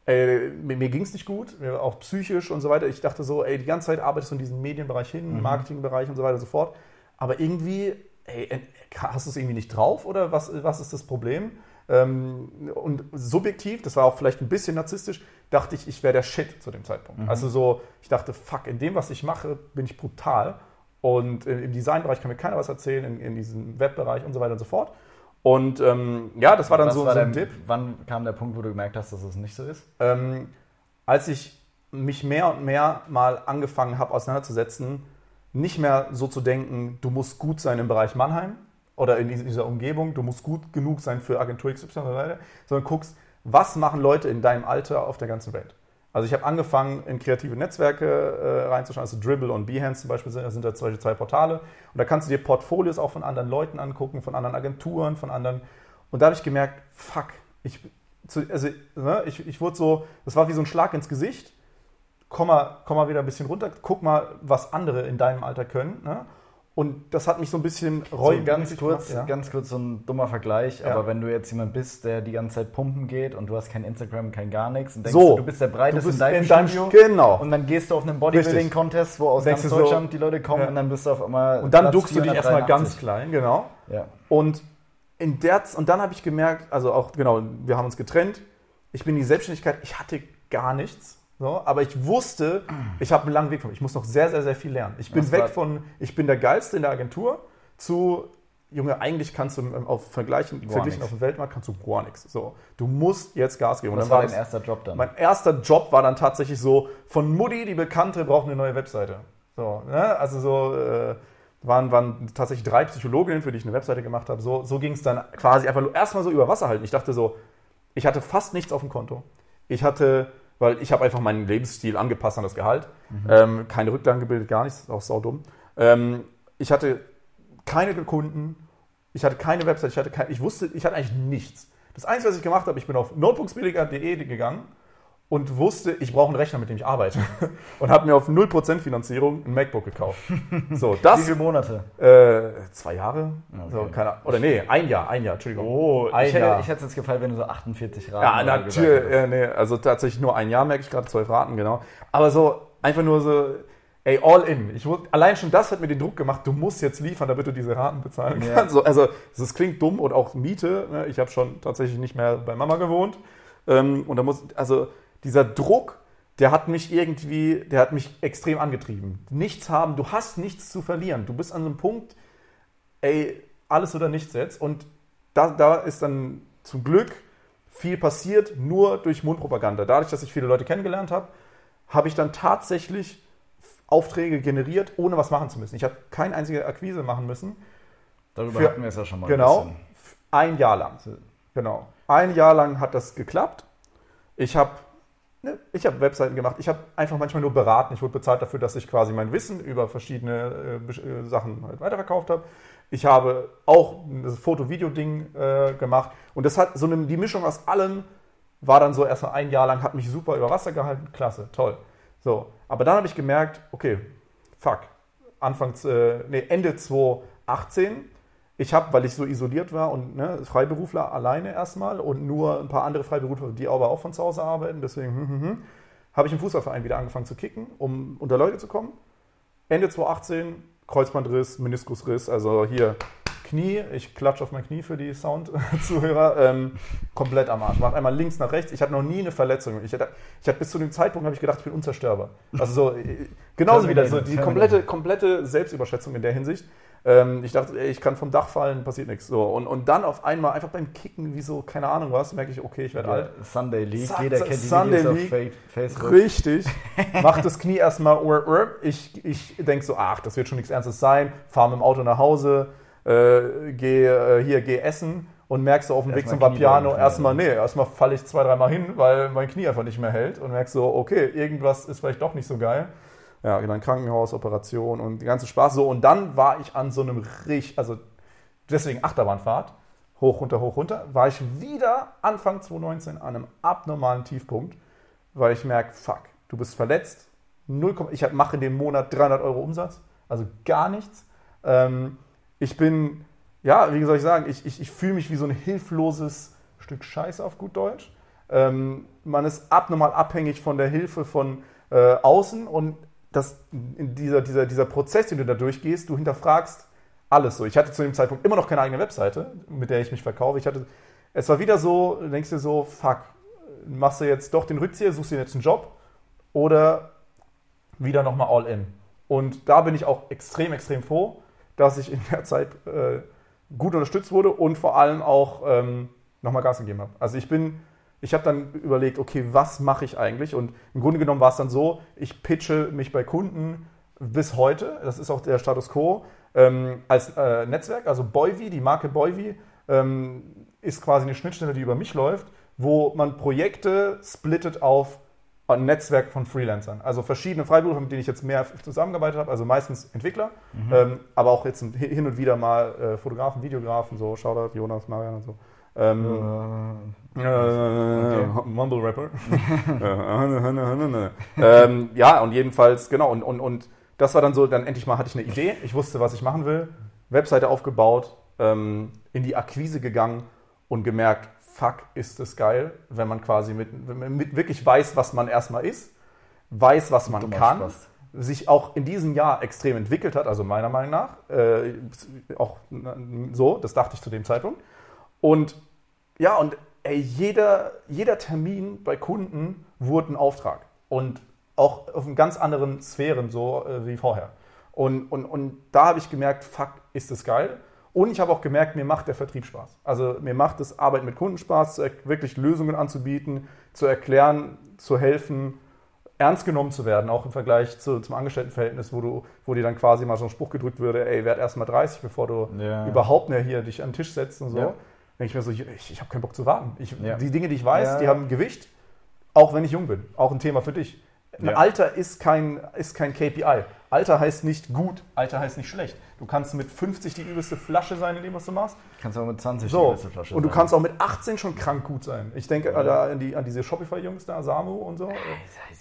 ey, mir, mir ging es nicht gut, auch psychisch und so weiter. Ich dachte so, ey, die ganze Zeit arbeitest du in diesem Medienbereich hin, mhm. Marketingbereich und so weiter und so fort. Aber irgendwie, ey, hast du es irgendwie nicht drauf oder was, was ist das Problem? Ähm, und subjektiv, das war auch vielleicht ein bisschen narzisstisch, dachte ich, ich wäre der Shit zu dem Zeitpunkt. Mhm. Also so, ich dachte, fuck, in dem, was ich mache, bin ich brutal. Und im Designbereich kann mir keiner was erzählen, in, in diesem Webbereich und so weiter und so fort. Und ähm, ja, das war dann was so, war so ein Tipp. Wann kam der Punkt, wo du gemerkt hast, dass es nicht so ist? Ähm, als ich mich mehr und mehr mal angefangen habe, auseinanderzusetzen, nicht mehr so zu denken, du musst gut sein im Bereich Mannheim oder in dieser Umgebung, du musst gut genug sein für Agentur XY, sondern guckst, was machen Leute in deinem Alter auf der ganzen Welt. Also ich habe angefangen, in kreative Netzwerke äh, reinzuschauen, also Dribble und Behance zum Beispiel sind, sind da zum Beispiel zwei Portale. Und da kannst du dir Portfolios auch von anderen Leuten angucken, von anderen Agenturen, von anderen. Und da habe ich gemerkt, fuck, ich, zu, also, ne, ich, ich wurde so, das war wie so ein Schlag ins Gesicht. Komm mal, komm mal wieder ein bisschen runter, guck mal, was andere in deinem Alter können. Ne? Und das hat mich so ein bisschen reu so ganz kurz, gemacht, ja. ganz kurz so ein dummer Vergleich, ja. aber wenn du jetzt jemand bist, der die ganze Zeit pumpen geht und du hast kein Instagram, kein gar nichts und denkst, so, du bist der breiteste in deinem in Studio genau. und dann gehst du auf einen Bodybuilding-Contest, wo aus denkst ganz Deutschland so, die Leute kommen ja. und dann bist du auf einmal Und dann duckst du dich erstmal ganz klein, genau. Und in der und dann habe ich gemerkt, also auch genau, wir haben uns getrennt. Ich bin in die Selbstständigkeit, ich hatte gar nichts so, aber ich wusste, ich habe einen langen Weg vor mir. Ich muss noch sehr, sehr, sehr viel lernen. Ich bin Was weg von, ich bin der Geilste in der Agentur zu, Junge, eigentlich kannst du auf Vergleichen, verglichen auf dem Weltmarkt kannst du gar nichts. So, du musst jetzt Gas geben. Und Was war dein erster Job dann? Mein erster Job war dann tatsächlich so, von Mutti, die Bekannte, braucht eine neue Webseite. So, ne? Also so, äh, waren, waren tatsächlich drei Psychologinnen, für die ich eine Webseite gemacht habe. So, so ging es dann quasi einfach nur erstmal so über Wasser halten. Ich dachte so, ich hatte fast nichts auf dem Konto. Ich hatte weil ich habe einfach meinen Lebensstil angepasst an das Gehalt. Mhm. Ähm, keine Rücklagen gebildet, gar nichts, auch saudumm. Ähm, ich hatte keine Kunden, ich hatte keine Website, ich, hatte kein, ich wusste, ich hatte eigentlich nichts. Das Einzige, was ich gemacht habe, ich bin auf notebooksbilliger.de gegangen und wusste, ich brauche einen Rechner, mit dem ich arbeite. Und habe mir auf 0% Finanzierung ein MacBook gekauft. So, Wie das, viele Monate? äh, zwei Jahre? Okay. So, keine, oder nee, ein Jahr, ein Jahr, Entschuldigung. Oh, ein ich hätte, Jahr. ich hätte es jetzt gefallen, wenn du so 48 Raten Ja, natürlich. Ja, nee, also tatsächlich nur ein Jahr, merke ich gerade, zwölf Raten, genau. Aber so, einfach nur so, ey, all in. Ich, allein schon das hat mir den Druck gemacht, du musst jetzt liefern, damit du diese Raten bezahlen Ja. kannst. So, also, das klingt dumm und auch Miete. Ne? Ich habe schon tatsächlich nicht mehr bei Mama gewohnt. Ähm, und da muss, also dieser Druck, der hat mich irgendwie, der hat mich extrem angetrieben. Nichts haben, du hast nichts zu verlieren. Du bist an so einem Punkt, ey, alles oder nichts jetzt. Und da, da ist dann zum Glück viel passiert, nur durch Mundpropaganda. Dadurch, dass ich viele Leute kennengelernt habe, habe ich dann tatsächlich Aufträge generiert, ohne was machen zu müssen. Ich habe keine einzige Akquise machen müssen. Darüber Für- hatten wir es ja schon mal Genau. ein. Ein Jahr lang. Genau. Ein Jahr lang hat das geklappt. Ich habe ne, ich habe Webseiten gemacht. Ich habe einfach manchmal nur beraten. Ich wurde bezahlt dafür, dass ich quasi mein Wissen über verschiedene äh, äh, Sachen halt weiterverkauft habe. Ich habe auch das Foto-Video-Ding äh, gemacht. Und das hat so eine, die Mischung aus allem war dann so erstmal ein Jahr lang, hat mich super über Wasser gehalten. Klasse, toll. So. Aber dann habe ich gemerkt, okay, fuck. Anfangs, äh, nee, Ende 2018 ich habe, weil ich so isoliert war und ne, Freiberufler alleine erstmal und nur ein paar andere Freiberufler, die aber auch von zu Hause arbeiten, deswegen hm, hm, hm, habe ich im Fußballverein wieder angefangen zu kicken, um unter Leute zu kommen. Ende 2018 Kreuzbandriss, Meniskusriss, also hier Knie, ich klatsche auf mein Knie für die Sound-Zuhörer, ähm, komplett am Arsch. Macht einmal links nach rechts. Ich hatte noch nie eine Verletzung. Ich hatte, ich hatte bis zu dem Zeitpunkt habe ich gedacht, ich bin unzerstörbar. Also so äh, genauso wieder so die komplette, komplette Selbstüberschätzung in der Hinsicht. Ähm, ich dachte, ey, ich kann vom Dach fallen, passiert nichts. So, und, und dann auf einmal einfach beim Kicken, wie so, keine Ahnung was, merke ich, okay, ich werde alt. Ja, Sunday League, Zack, jeder kennt die Sunday Videos League. auf Fa- Facebook. Richtig. Mach das Knie erstmal. Ich, ich denke so, ach, das wird schon nichts Ernstes sein. Fahr mit dem Auto nach Hause, äh, geh äh, hier, geh essen und merkst so auf dem Weg zum Vapiano erstmal, nee, erstmal falle ich zwei, dreimal hin, weil mein Knie einfach nicht mehr hält und merkst so, okay, irgendwas ist vielleicht doch nicht so geil. Ja, dann Krankenhaus, Operation und die ganze Spaß so. Und dann war ich an so einem richtig, also deswegen Achterbahnfahrt, hoch, runter, hoch, runter, war ich wieder Anfang 2019 an einem abnormalen Tiefpunkt, weil ich merke, fuck, du bist verletzt, 0, ich mache in dem Monat 300 Euro Umsatz, also gar nichts. Ähm, ich bin, ja, wie soll ich sagen, ich, ich, ich fühle mich wie so ein hilfloses Stück Scheiße auf gut Deutsch. Ähm, man ist abnormal abhängig von der Hilfe von äh, außen und das, in dieser, dieser, dieser Prozess, den du da durchgehst, du hinterfragst alles so. Ich hatte zu dem Zeitpunkt immer noch keine eigene Webseite, mit der ich mich verkaufe. Ich hatte, es war wieder so, du denkst dir so, fuck, machst du jetzt doch den Rückzieher, suchst dir jetzt einen Job oder wieder nochmal all in. Und da bin ich auch extrem, extrem froh, dass ich in der Zeit äh, gut unterstützt wurde und vor allem auch ähm, nochmal Gas gegeben habe. Also ich bin, ich habe dann überlegt, okay, was mache ich eigentlich? Und im Grunde genommen war es dann so, ich pitche mich bei Kunden bis heute, das ist auch der Status quo, ähm, als äh, Netzwerk, also Boivi, die Marke Boivi, ähm, ist quasi eine Schnittstelle, die über mich läuft, wo man Projekte splittet auf ein Netzwerk von Freelancern. Also verschiedene Freiberufler, mit denen ich jetzt mehr zusammengearbeitet habe, also meistens Entwickler, ähm, aber auch jetzt hin und wieder mal äh, Fotografen, Videografen, so Shoutout, Jonas, Marian und so. Ähm, Äh, äh, Mumble Rapper. ähm, ja, und jedenfalls, genau, und, und, und das war dann so, dann endlich mal hatte ich eine Idee, ich wusste, was ich machen will, Webseite aufgebaut, ähm, in die Akquise gegangen und gemerkt, fuck, ist das geil, wenn man quasi mit, wenn man mit wirklich weiß, was man erstmal ist, weiß, was man kann, Spaß. sich auch in diesem Jahr extrem entwickelt hat, also meiner Meinung nach, äh, auch so, das dachte ich zu dem Zeitpunkt. Und ja, und ey, jeder, jeder Termin bei Kunden wurde ein Auftrag. Und auch auf ganz anderen Sphären so äh, wie vorher. Und, und, und da habe ich gemerkt, fuck, ist das geil. Und ich habe auch gemerkt, mir macht der Vertrieb Spaß. Also mir macht das Arbeiten mit Kunden Spaß, wirklich Lösungen anzubieten, zu erklären, zu helfen, ernst genommen zu werden, auch im Vergleich zu, zum Angestelltenverhältnis, wo, du, wo dir dann quasi mal so ein Spruch gedrückt würde, ey, werd erst mal 30, bevor du Ja. überhaupt mehr hier dich an den Tisch setzt und so. Ja. Denke ich mir so, ich, ich habe keinen Bock zu warten. Ich, Ja. Die Dinge, die ich weiß, Ja. die haben Gewicht, auch wenn ich jung bin. Auch ein Thema für dich. Ein Ja. Alter ist kein, ist kein KPI. Alter heißt nicht gut, Alter heißt nicht schlecht. Du kannst mit 50 die übelste Flasche sein in dem, was du machst. Kannst auch mit 20 So, die beste Flasche und du sein. kannst auch mit 18 schon krank gut sein. Ich denke da an, die, an diese Shopify-Jungs da, Samu und so.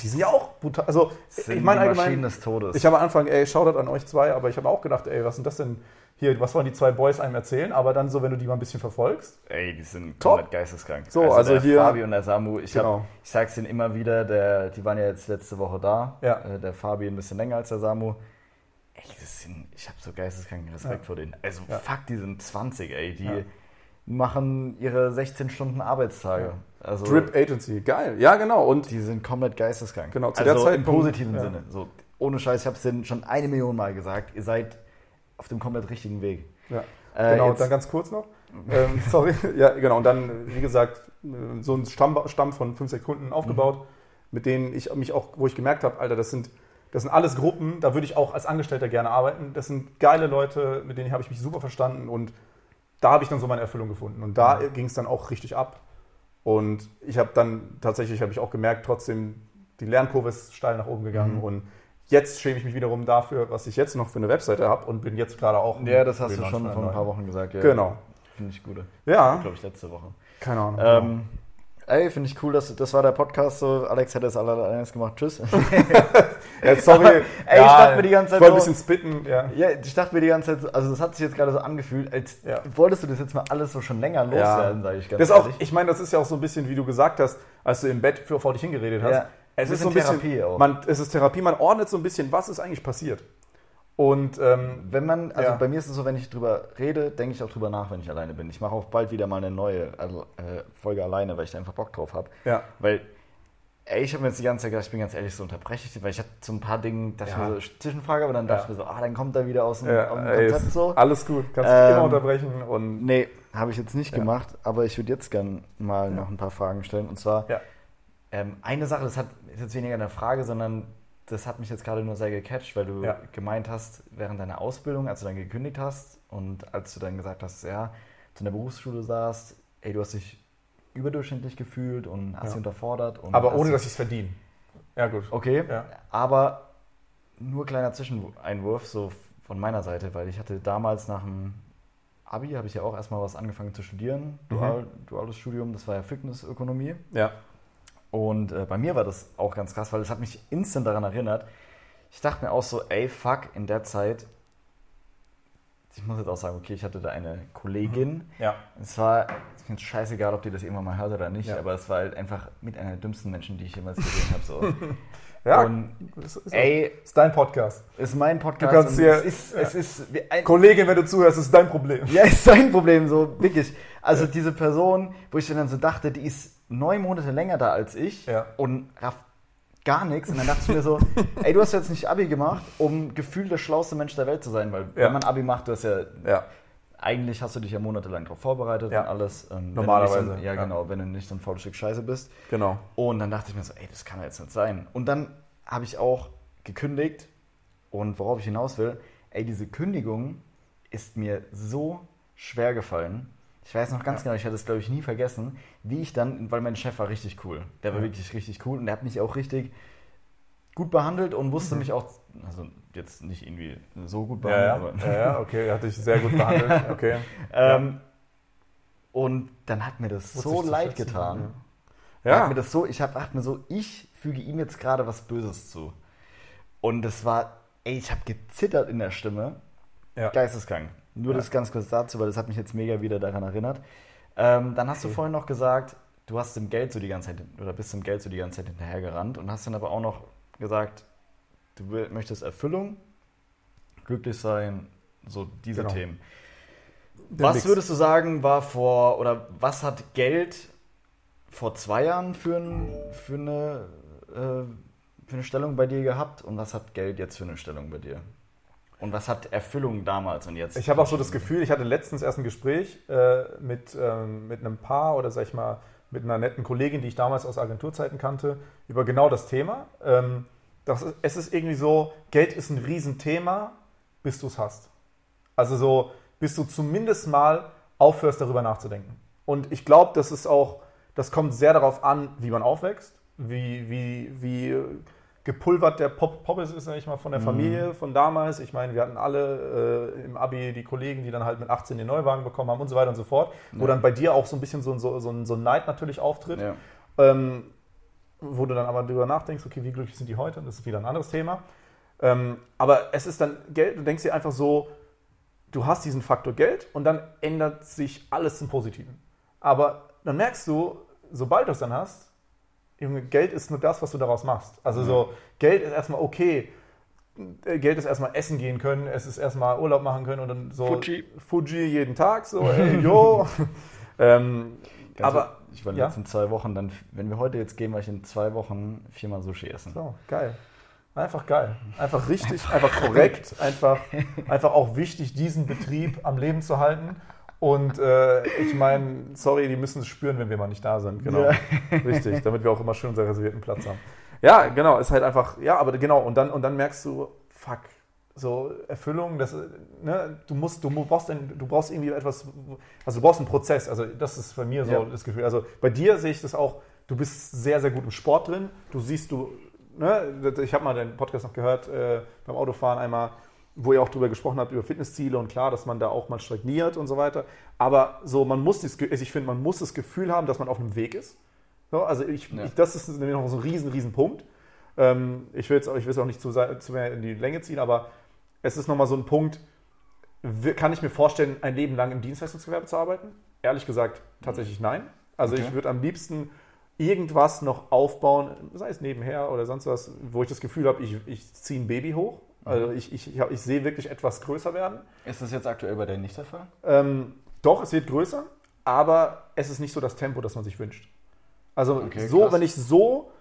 Die sind ja auch brutal. Also, ich meine allgemein, des Todes. ich habe am Anfang, ey, Shoutout an euch zwei, aber ich habe auch gedacht, ey, was sind das denn hier, was wollen die zwei Boys einem erzählen? Aber dann so, wenn du die mal ein bisschen verfolgst, Ey, die sind Top. komplett geisteskrank. So, also der hier- Fabi und der Samu, ich, Genau. hab, ich sag's ihnen immer wieder, der, die waren ja jetzt letzte Woche da. Ja. Äh, der Fabi ein bisschen länger als der Samu. Ey, sind, ich habe so geisteskranken Respekt Ja. vor denen. Also, Ja. fuck, die sind 20, ey. Die Ja. machen ihre 16 Stunden Arbeitstage. Also, Drip Agency, geil. Ja, genau. Und die sind komplett geisteskrank. Genau, zu also der Zeit- im positiven. Sinne. So, ohne Scheiß, ich hab's denen schon eine Million Mal gesagt. Ihr seid auf dem komplett richtigen Weg. ja. Äh, genau, jetzt- dann ganz kurz noch. ähm, sorry. Ja, genau. Und dann, wie gesagt, äh, so ein Stamm, Stamm von fünf, sechs Kunden aufgebaut, Mhm. mit denen ich mich auch, wo ich gemerkt habe, Alter, das sind, das sind alles Gruppen, da würde ich auch als Angestellter gerne arbeiten. Das sind geile Leute, mit denen habe ich mich super verstanden und da habe ich dann so meine Erfüllung gefunden. Und da Mhm. ging es dann auch richtig ab. Und ich habe dann tatsächlich, habe ich auch gemerkt, trotzdem, die Lernkurve ist steil nach oben gegangen Mhm. und jetzt schäme ich mich wiederum dafür, was ich jetzt noch für eine Webseite habe und bin jetzt gerade auch. Ja, das hast du schon vor ein paar. Wochen gesagt. Ja. Genau. Finde ich gut. Ja, Glaube ich, letzte Woche. keine Ahnung. Ähm, ey, finde ich cool, dass das war der Podcast. So, Alex hätte es alleine gemacht. Tschüss. ja, sorry. ey, ich dachte mir die ganze Zeit Ich wollte ein bisschen spitten, ja. ja, ich dachte mir die ganze Zeit, so- also das hat sich jetzt gerade so angefühlt, als Ja. wolltest du das jetzt mal alles so schon länger loswerden, sage ich ganz Das ist auch, ehrlich. ich meine, das ist ja auch so ein bisschen, wie du gesagt hast, als du im Bett für vor dich hingeredet hast. Es ist so ein bisschen Therapie auch. man, es ist Therapie, man ordnet so ein bisschen, was ist eigentlich passiert. Und ähm, Wenn man, also Ja. bei mir ist es so, wenn ich drüber rede, denke ich auch drüber nach, wenn ich alleine bin. Ich mache auch bald wieder mal eine neue also, äh, Folge alleine, weil ich da einfach Bock drauf habe. ja, Weil, ey, ich habe mir jetzt die ganze Zeit gedacht, ich bin ganz ehrlich, so unterbreche ich weil ich hatte so ein paar Dinge, dass Ja. ich mir so Zwischenfrage, aber dann dachte ich mir so, ah, dann kommt er wieder aus dem, ja aus dem Konzept so. alles gut, kannst dich Ähm, immer unterbrechen und Nee, habe ich jetzt nicht gemacht, aber ich würde jetzt gern mal noch ein paar Fragen stellen. Und zwar, Ja. Ähm, eine Sache, das hat, ist jetzt weniger eine Frage, sondern das hat mich jetzt gerade nur sehr gecatcht, weil du Ja. gemeint hast, während deiner Ausbildung, als du dann gekündigt hast und als du dann gesagt hast, ja, zu einer Berufsschule saßt, ey, du hast dich überdurchschnittlich gefühlt und hast Ja. dich unterfordert. Und aber ohne, dass ich es verdiene. Ja, gut. Okay, Ja. aber nur kleiner Zwischeneinwurf so von meiner Seite, weil ich hatte damals nach dem Abi, habe ich ja auch erstmal was angefangen zu studieren, Mhm. Dual, duales Studium, das war ja Fitnessökonomie. Ja. Und äh, bei mir war das auch ganz krass, weil es hat mich instant daran erinnert. Ich dachte mir auch so, ey, fuck, in der Zeit, ich muss jetzt auch sagen, okay, ich hatte da eine Kollegin, Ja. es war, ich finde es scheißegal, ob die das irgendwann mal hört oder nicht, Ja. aber es war halt einfach mit einer der dümmsten Menschen, die ich jemals gesehen habe. So. Ja, Und das ist, ey, ist dein Podcast. ist mein Podcast. Du kannst hier- es ist, es ist ein, Kollegin, wenn du zuhörst, ist dein Problem. ja, ist sein Problem, so wirklich. Also diese Person, wo ich dann so dachte, die ist neun Monate länger da als ich Ja. und rafft gar nichts. Und dann dachte ich mir so, ey, du hast jetzt nicht Abi gemacht, um gefühlt der schlauste Mensch der Welt zu sein, weil Ja. wenn man Abi macht, du hast ja, Ja. eigentlich hast du dich ja monatelang darauf vorbereitet Ja. und alles. ähm, Normalerweise, so, ja, ja. genau, wenn du nicht so ein faules Stück Scheiße bist. Genau. Und dann dachte ich mir so, ey, das kann ja jetzt nicht sein. Und dann habe ich auch gekündigt und worauf ich hinaus will, ey, diese Kündigung ist mir so schwer gefallen. Ich weiß noch ganz Ja. genau, ich werde es glaube ich nie vergessen, wie ich dann, weil mein Chef war richtig cool. Der war Ja. wirklich richtig cool und der hat mich auch richtig gut behandelt und wusste Mhm. mich auch, also jetzt nicht irgendwie so gut behandelt, ja. aber ja, ja, okay, er hat dich sehr gut behandelt. Okay. ähm, und dann hat mir das Wusste so leid getan. Ja. Ja. Ja. Mir das so, ich hab, dachte mir so, ich füge ihm jetzt gerade was Böses zu. Und es war, ey, ich habe gezittert in der Stimme. ja. Geisteskrank. Nur Ja. das ganz kurz dazu, weil das hat mich jetzt mega wieder daran erinnert. Ähm, dann hast du Okay. vorhin noch gesagt, du hast dem Geld so die ganze Zeit, oder bist dem Geld so die ganze Zeit hinterhergerannt und hast dann aber auch noch gesagt, du möchtest Erfüllung, glücklich sein, so diese Genau. Themen. Der Was Mix. würdest du sagen, war vor, oder was hat Geld vor zwei Jahren für, ein, für, eine, äh, für eine Stellung bei dir gehabt und was hat Geld jetzt für eine Stellung bei dir? Und was hat Erfüllung damals und jetzt? Ich habe auch so das Gefühl, ich hatte letztens erst ein Gespräch äh, mit, ähm, mit einem Paar oder sag ich mal mit einer netten Kollegin, die ich damals aus Agenturzeiten kannte, über genau das Thema. Ähm, das ist, es ist irgendwie so, Geld ist ein Riesenthema, bis du es hast. Also so, bis du zumindest mal aufhörst, darüber nachzudenken. Und ich glaube, das ist auch, das kommt sehr darauf an, wie man aufwächst, wie, wie, wie gepulvert der Pop, Poppes ist, sag ich mal, von Mhm. der Familie von damals. Ich meine, wir hatten alle äh, im Abi die Kollegen, die dann halt mit 18 den Neuwagen bekommen haben und so weiter und so fort. Wo Ja. dann bei dir auch so ein bisschen so, ein- so, so, so ein Neid natürlich auftritt. Ja. Ähm, wo du dann aber darüber nachdenkst, okay, wie glücklich sind die heute? Das ist wieder ein anderes Thema. Ähm, aber es ist dann Geld, du denkst dir einfach so, du hast diesen Faktor Geld und dann ändert sich alles zum Positiven. Aber dann merkst du, sobald du es dann hast, Junge, Geld ist nur das, was du daraus machst. Also so, Geld ist erstmal okay. Äh, Geld ist erstmal essen gehen können, es ist erstmal Urlaub machen können und dann so Fuji. Fuji jeden Tag, so, ey, jo. ähm, aber ich war in den ja. letzten zwei Wochen, dann, wenn wir heute jetzt gehen, war ich in zwei Wochen viermal Sushi essen. So, geil. Einfach geil. Einfach richtig, einfach korrekt, einfach, einfach auch wichtig, diesen Betrieb am Leben zu halten. Und äh, ich meine, sorry, die müssen es spüren, wenn wir mal nicht da sind. Genau. Ja. Richtig, damit wir auch immer schön unseren reservierten Platz haben. Ja, genau, ist halt einfach, ja, aber genau, und dann, und dann merkst du, fuck, so Erfüllung, das, ne, du musst, du brauchst, ein, du brauchst irgendwie etwas, also du brauchst einen Prozess, also das ist bei mir so Ja. das Gefühl. Also bei dir sehe ich das auch, du bist sehr, sehr gut im Sport drin, du siehst, du, ne, ich habe mal den Podcast noch gehört, äh, beim Autofahren einmal, wo ihr auch drüber gesprochen habt, über Fitnessziele und klar, dass man da auch mal stagniert und so weiter. Aber so, man muss das, Ge- also ich finde, man muss das Gefühl haben, dass man auf einem Weg ist. So, also ich, Ja. ich, das ist nämlich noch so ein riesen, riesen Punkt. Ähm, ich will auch, ich es auch nicht zu, zu mehr in die Länge ziehen, aber es ist nochmal so ein Punkt, kann ich mir vorstellen, ein Leben lang im Dienstleistungsgewerbe zu arbeiten? Ehrlich gesagt, tatsächlich nein. Also Okay. ich würde am liebsten irgendwas noch aufbauen, sei es nebenher oder sonst was, wo ich das Gefühl habe, ich, ich ziehe ein Baby hoch. Also ich, ich, ich, ich sehe wirklich etwas größer werden. Ist das jetzt aktuell bei dir nicht der Fall? Ähm, doch, es wird größer, aber es ist nicht so das Tempo, das man sich wünscht. Also Okay, so, krass. wenn ich so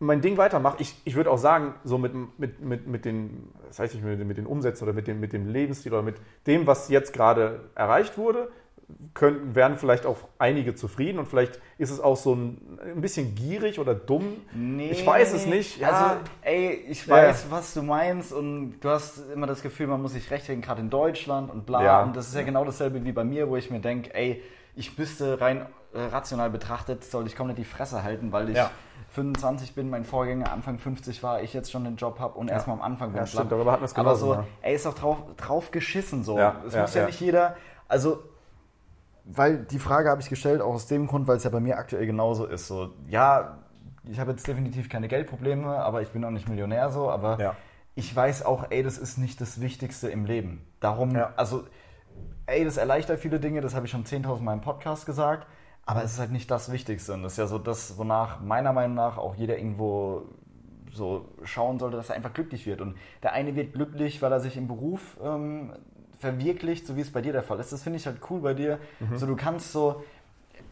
mein Ding weitermache, ich, ich würde auch sagen, so mit, mit, mit, mit den, das heißt nicht, mit, mit den Umsätzen oder mit dem, mit dem Lebensstil oder mit dem, was jetzt gerade erreicht wurde, könnten, wären vielleicht auch einige zufrieden und vielleicht ist es auch so ein, ein bisschen gierig oder dumm. Nee. Ich weiß es nicht, ja. Also, ey, ich Ja. weiß, was du meinst und du hast immer das Gefühl, man muss sich rechtfertigen, gerade in Deutschland und bla. Ja. Und das ist ja genau dasselbe wie bei mir, wo ich mir denke, ey, ich müsste rein äh, rational betrachtet, sollte ich komplett die Fresse halten, weil ich Ja. 25 bin, mein Vorgänger Anfang 50 war, ich jetzt schon einen Job habe und erstmal am Anfang bin. Ja, stimmt, darüber hatten wir es Aber so, ja. ey, ist doch drauf, drauf geschissen so. Ja, es ja, muss ja, ja. nicht jeder, also weil die Frage habe ich gestellt, auch aus dem Grund, weil es ja bei mir aktuell genauso ist. So, ja, ich habe jetzt definitiv keine Geldprobleme, aber ich bin auch nicht Millionär so, aber Ja. ich weiß auch, ey, das ist nicht das Wichtigste im Leben. Darum, Ja. also, ey, das erleichtert viele Dinge, das habe ich schon 10.000 Mal im Podcast gesagt, aber es ist halt nicht das Wichtigste. Und das ist ja so das, wonach meiner Meinung nach auch jeder irgendwo so schauen sollte, dass er einfach glücklich wird. Und der eine wird glücklich, weil er sich im Beruf ähm, verwirklicht, so wie es bei dir der Fall ist. Das finde ich halt cool bei dir. Mhm. So, du kannst so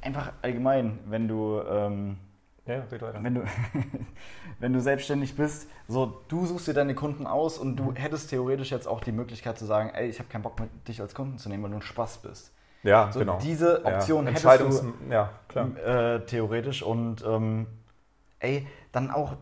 einfach allgemein, wenn du, ähm, Ja, wenn du, wenn du selbstständig bist, so du suchst dir deine Kunden aus und Mhm. du hättest theoretisch jetzt auch die Möglichkeit zu sagen, ey, ich habe keinen Bock mit dich als Kunden zu nehmen, weil du ein Spaß bist. Ja, So genau. diese Option ja. hättest du Ja, klar. äh, theoretisch und ähm, ey, dann auch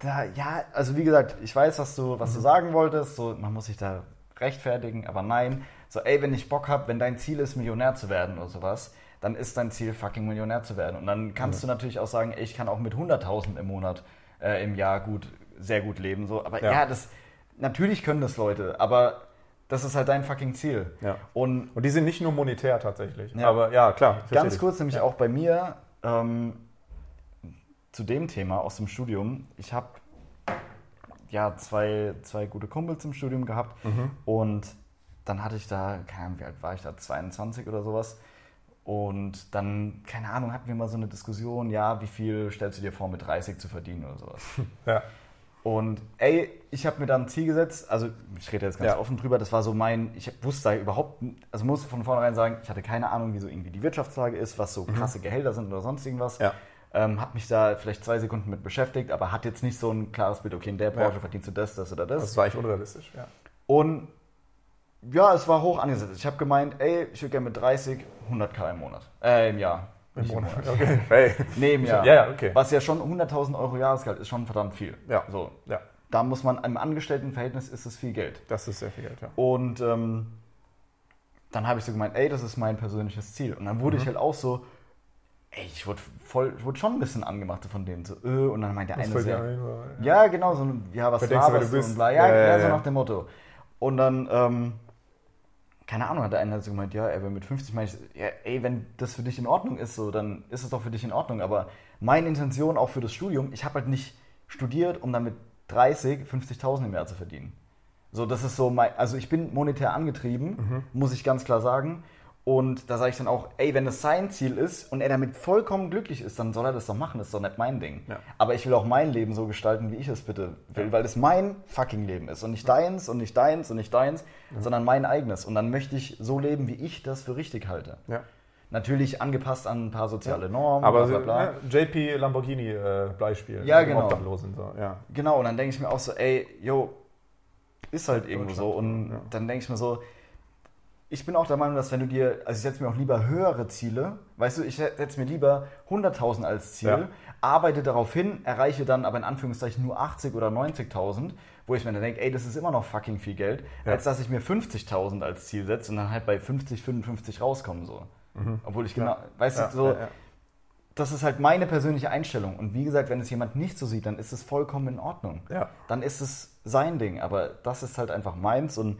da, ja, also wie gesagt, ich weiß, was du, was du sagen wolltest, so man muss sich da rechtfertigen, aber nein, so ey, wenn ich Bock habe, wenn dein Ziel ist, Millionär zu werden oder sowas, dann ist dein Ziel fucking Millionär zu werden und dann kannst du natürlich auch sagen, ey, ich kann auch mit 100.000 im Monat, äh, im Jahr gut, sehr gut leben, so, aber Ja. ja, das, natürlich können das Leute, aber das ist halt dein fucking Ziel. Ja. Und Und die sind nicht nur monetär tatsächlich. Ja. Aber ja, klar. Ganz kurz, nämlich auch bei mir ähm, zu dem Thema aus dem Studium. Ich habe ja zwei, zwei gute Kumpels im Studium gehabt Mhm. und dann hatte ich da, keine Ahnung, wie alt war ich da, 22 oder sowas. Und dann, keine Ahnung, hatten wir mal so eine Diskussion, ja, wie viel stellst du dir vor, mit 30 zu verdienen oder sowas. Ja. Und ey, ich habe mir dann ein Ziel gesetzt, also ich rede jetzt ganz Ja. offen drüber, das war so mein, ich wusste da überhaupt, also muss von vornherein sagen, ich hatte keine Ahnung, wie so irgendwie die Wirtschaftslage ist, was so krasse Gehälter sind oder sonst irgendwas. Mhm. Ja. Ähm, habe mich da vielleicht zwei Sekunden mit beschäftigt, aber hat jetzt nicht so ein klares Bild, okay, in der Branche Ja. verdienst du das, das oder das. Das war eigentlich unrealistisch, ja. Und ja, es war hoch angesetzt. Ich habe gemeint, ey, ich würde gerne mit 30 100k im Monat, äh, im Jahr. Nicht im Monat. Okay. Hey. Nee, im Jahr. Ja, ja, okay. Was ja schon 100.000 Euro Jahresgehalt ist schon verdammt viel. Ja. So. Ja, Da muss man, im Angestelltenverhältnis ist es viel Geld. das ist sehr viel Geld, ja. Und ähm, dann habe ich so gemeint, ey, das ist mein persönliches Ziel. Und dann wurde Mhm. ich halt auch so, ey, ich wurde voll, ich wurde schon ein bisschen angemacht von denen. So, äh, und dann meint der Das eine so, ja, ja, genau, so, ja, was Wer denkst du, wer laberst du du und bla. Ja, Ja, ja, so nach dem Motto. Und dann, ähm, keine Ahnung, hat der eine so gemeint, ja, wenn mit 50 meine ich, ja, ey, wenn das für dich in Ordnung ist, so, dann ist es doch für dich in Ordnung. Aber meine Intention auch für das Studium, ich habe halt nicht studiert, um dann mit 30 50.000 im Jahr zu verdienen. So, das ist so mein, also ich bin monetär angetrieben, Mhm. muss ich ganz klar sagen. Und da sage ich dann auch, ey, wenn das sein Ziel ist und er damit vollkommen glücklich ist, dann soll er das doch machen, das ist doch nicht mein Ding. Ja. Aber ich will auch mein Leben so gestalten, wie ich es bitte will, Ja. weil es mein fucking Leben ist und nicht deins und nicht deins und nicht deins, sondern mein eigenes. Und dann möchte ich so leben, wie ich das für richtig halte. Ja. Natürlich angepasst an ein paar soziale Normen, Aber bla bla bla. ne, JP Lamborghini äh, Beispiel. Ja, genau. Obdachlosen, so. ja. Genau, und dann denke ich mir auch so, ey, yo, ist halt irgendwo so. Und ja. dann denke ich mir so, ich bin auch der Meinung, dass wenn du dir, also ich setze mir auch lieber höhere Ziele, weißt du, ich setze mir lieber 100.000 als Ziel, Ja. arbeite darauf hin, erreiche dann aber in Anführungszeichen nur 80 oder 90.000, wo ich mir dann denke, ey, das ist immer noch fucking viel Geld, Ja. als dass ich mir 50.000 als Ziel setze und dann halt bei 50, 55 rauskomme so. Obwohl ich genau, Ja. weißt du, so, das ist halt meine persönliche Einstellung. Und wie gesagt, wenn es jemand nicht so sieht, dann ist es vollkommen in Ordnung. Dann ist es sein Ding. Aber das ist halt einfach meins und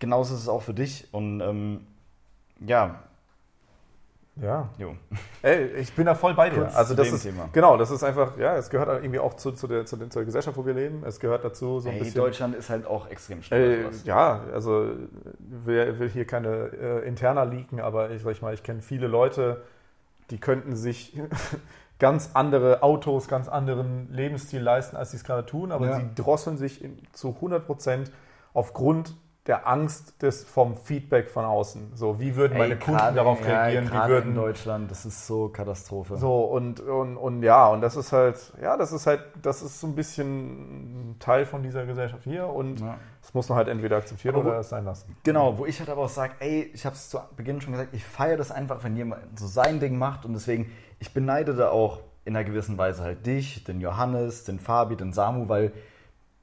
genauso ist es auch für dich. Und ähm, ja, Ja. jo. Ey, ich bin da voll bei dir. Kurz also das ist Thema. genau, das ist einfach, ja, es gehört irgendwie auch zu, zu, der, zu, der, zur Gesellschaft, wo wir leben. Es gehört dazu so ein Hey, bisschen. Deutschland ist halt auch extrem schnell. Äh, ja, also will, will hier keine äh, interner leaken, aber ich sag mal, ich kenne viele Leute, die könnten sich ganz andere Autos, ganz anderen Lebensstil leisten, als sie es gerade tun, aber Ja. sie drosseln sich in, zu 100 Prozent aufgrund der Angst des, vom Feedback von außen. So, wie würden meine Kunden darauf reagieren? Ja, wie würden in Deutschland, das ist so Katastrophe. so, und, und, und ja, und das ist halt, ja, das ist halt, das ist so ein bisschen Teil von dieser Gesellschaft hier und Ja. das muss man halt entweder akzeptieren Aber oder es sein lassen. Genau, wo ich halt aber auch sage, ey, ich habe es zu Beginn schon gesagt, ich feiere das einfach, wenn jemand so sein Ding macht und deswegen, ich beneide da auch in einer gewissen Weise halt dich, den Johannes, den Fabi, den Samu, weil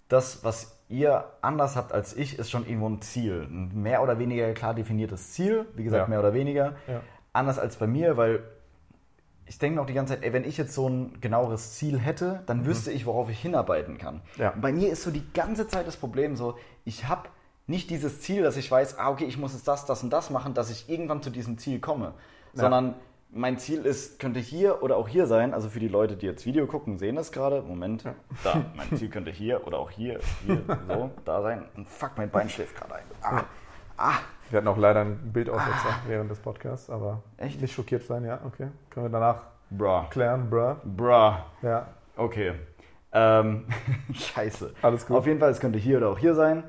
das, was ihr anders habt als ich, ist schon irgendwo ein Ziel. Ein mehr oder weniger klar definiertes Ziel, wie gesagt, Ja. mehr oder weniger. Ja. Anders als bei mir, weil ich denke auch die ganze Zeit, ey, wenn ich jetzt so ein genaueres Ziel hätte, dann wüsste ich, worauf ich hinarbeiten kann. Mhm. Ja. Bei mir ist so die ganze Zeit das Problem so, ich habe nicht dieses Ziel, dass ich weiß, ah, okay, ich muss jetzt das, das und das machen, dass ich irgendwann zu diesem Ziel komme. Sondern mein Ziel ist, könnte hier oder auch hier sein. Also für die Leute, die jetzt Video gucken, sehen das gerade. Moment, da. Mein Ziel könnte hier oder auch hier, hier, so, da sein. Und fuck, mein Bein schläft gerade ein. Ah, ah. Wir hatten auch leider ein Bildaufsetzer während des Podcasts, aber Echt? nicht schockiert sein, ja, okay. Können wir danach Bruh. klären, bruh. Bruh. Ja, Okay. Ähm, scheiße. Alles gut. Auf jeden Fall, es könnte hier oder auch hier sein.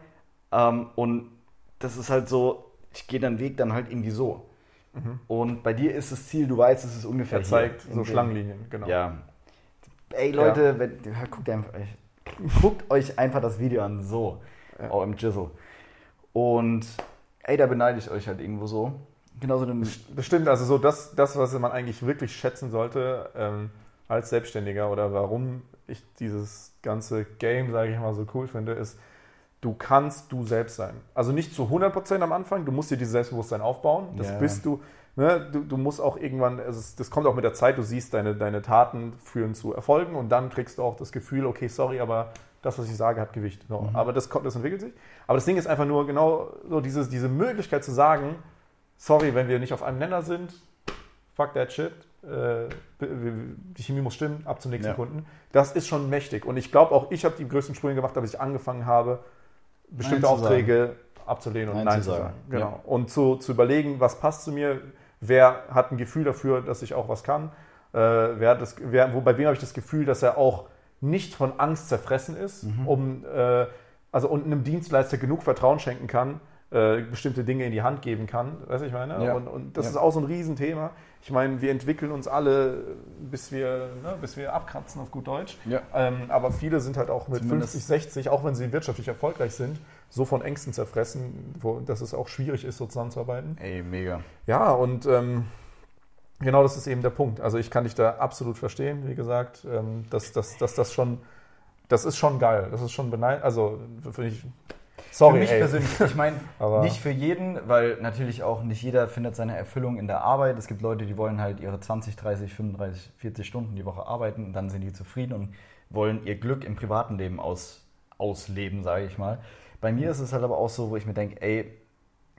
Ähm, und das ist halt so, ich gehe den Weg dann halt irgendwie so. Und bei dir ist das Ziel, du weißt, es ist ungefähr er zeigt so Schlangenlinien, genau. Ja. Ey Leute, wenn, ja, guckt, einfach, guckt euch einfach das Video an, so. Ja. Auch im Jizzle. Und ey, da beneide ich euch halt irgendwo so. Genauso den. Bestimmt, also so das, das, was man eigentlich wirklich schätzen sollte ähm, als Selbstständiger oder warum ich dieses ganze Game, sage ich mal, so cool finde, ist, du kannst du selbst sein. Also nicht zu 100% am Anfang, du musst dir dieses Selbstbewusstsein aufbauen, das Ja. bist du. Ne? du. Du musst auch irgendwann, also das kommt auch mit der Zeit, du siehst, deine, deine Taten führen zu Erfolgen und dann kriegst du auch das Gefühl, okay, sorry, aber das, was ich sage, hat Gewicht. So, Mhm. Aber das, kommt, das entwickelt sich. Aber das Ding ist einfach nur genau so dieses, diese Möglichkeit zu sagen, sorry, wenn wir nicht auf einem Nenner sind, fuck that shit, äh, die Chemie muss stimmen, ab zum nächsten Ja. Kunden. Das ist schon mächtig. Und ich glaube auch, ich habe die größten Sprünge gemacht, als ich angefangen habe, bestimmte Nein Aufträge abzulehnen und Nein Nein, zu sagen. sagen. Genau. Ja. Und zu, zu überlegen, was passt zu mir, wer hat ein Gefühl dafür, dass ich auch was kann, äh, wer das, wer, wo, bei wem habe ich das Gefühl, dass er auch nicht von Angst zerfressen ist, Mhm. um äh, also und einem Dienstleister genug Vertrauen schenken kann, äh, bestimmte Dinge in die Hand geben kann, weißt du, ich meine? Ja. Und, und das Ja. ist auch so ein Riesenthema. Ich meine, wir entwickeln uns alle, bis wir, ne, bis wir abkratzen auf gut Deutsch. Ja. Ähm, aber viele sind halt auch mit Zumindest- 50, 60, auch wenn sie wirtschaftlich erfolgreich sind, so von Ängsten zerfressen, wo, dass es auch schwierig ist, so zusammenzuarbeiten. Ey, mega. Ja, und ähm, genau das ist eben der Punkt. Also ich kann dich da absolut verstehen, wie gesagt, ähm, dass, dass, dass das schon, das ist schon geil. Das ist schon beneid, also finde ich, Sorry, für mich ey. persönlich, ich meine, nicht für jeden, weil natürlich auch nicht jeder findet seine Erfüllung in der Arbeit. Es gibt Leute, die wollen halt ihre 20, 30, 35, 40 Stunden die Woche arbeiten und dann sind die zufrieden und wollen ihr Glück im privaten Leben aus, ausleben, sage ich mal. Bei mir ist es halt aber auch so, wo ich mir denke, ey,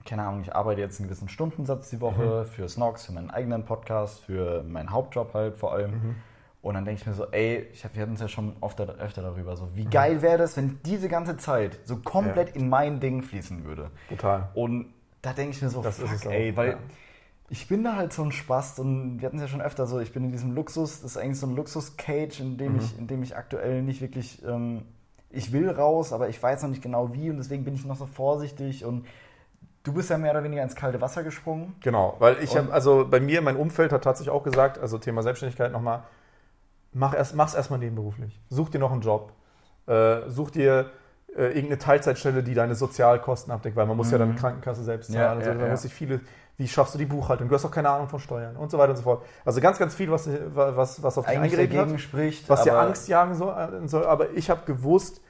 keine Ahnung, ich arbeite jetzt einen gewissen Stundensatz die Woche für Snox, für meinen eigenen Podcast, für meinen Hauptjob halt vor allem. Und dann denke ich mir so, ey, ich hab, wir hatten es ja schon oft, öfter darüber, so wie geil wäre das, wenn diese ganze Zeit so komplett in mein Ding fließen würde. Total. Und da denke ich mir so, Das ist fuck, es auch, ey, weil ja. ich bin da halt so ein Spast und wir hatten es ja schon öfter so, ich bin in diesem Luxus, das ist eigentlich so ein Luxus-Cage, in, Mhm. dem ich, in dem ich aktuell nicht wirklich, ähm, ich will raus, aber ich weiß noch nicht genau wie und deswegen bin ich noch so vorsichtig und du bist ja mehr oder weniger ins kalte Wasser gesprungen. Genau, weil ich habe, also bei mir, mein Umfeld hat tatsächlich auch gesagt, also Thema Selbstständigkeit nochmal, mach erst, mach's erstmal nebenberuflich. Such dir noch einen Job. Äh, such dir äh, irgendeine Teilzeitstelle, die deine Sozialkosten abdeckt, weil man muss ja dann Krankenkasse selbst zahlen. Ja, und so. ja, da ja. muss sich viele, wie schaffst du die Buchhaltung? Du hast auch keine Ahnung von Steuern und so weiter und so fort. Also ganz, ganz viel, was, was, was auf dich eingeredet dagegen hat, spricht, was dir Angst jagen soll, äh, soll. Aber ich habe gewusst,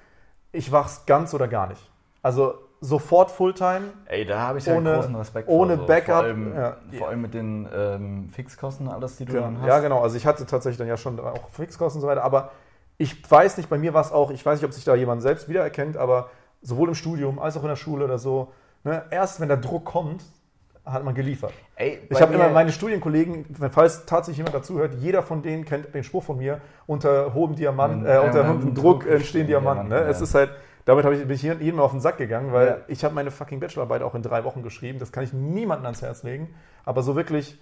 ich wach's ganz oder gar nicht. Also sofort Fulltime, Ey, da habe ich ja Ohne- großen Respekt ohne vor. Backup, Vor allem, ja. vor allem mit den ähm, Fixkosten, alles, die du Genau. dann hast. Ja, genau. Also ich hatte tatsächlich dann ja schon auch Fixkosten und so weiter, aber ich weiß nicht, bei mir war es auch, ich weiß nicht, ob sich da jemand selbst wiedererkennt, aber sowohl im Studium als auch in der Schule oder so, ne, erst wenn der Druck kommt, hat man geliefert. Ey, Ich habe immer meine Studienkollegen, falls tatsächlich jemand dazuhört, jeder von denen kennt den Spruch von mir, unter hohem Diamant, äh, Ja, unter ja, hohem Druck entstehen Diamanten. Ne? Diamanten, Es ja. ist halt, damit habe ich, bin ich jedem auf den Sack gegangen, weil Ja. ich habe meine fucking Bachelorarbeit auch in drei Wochen geschrieben. Das kann ich niemandem ans Herz legen. Aber so wirklich,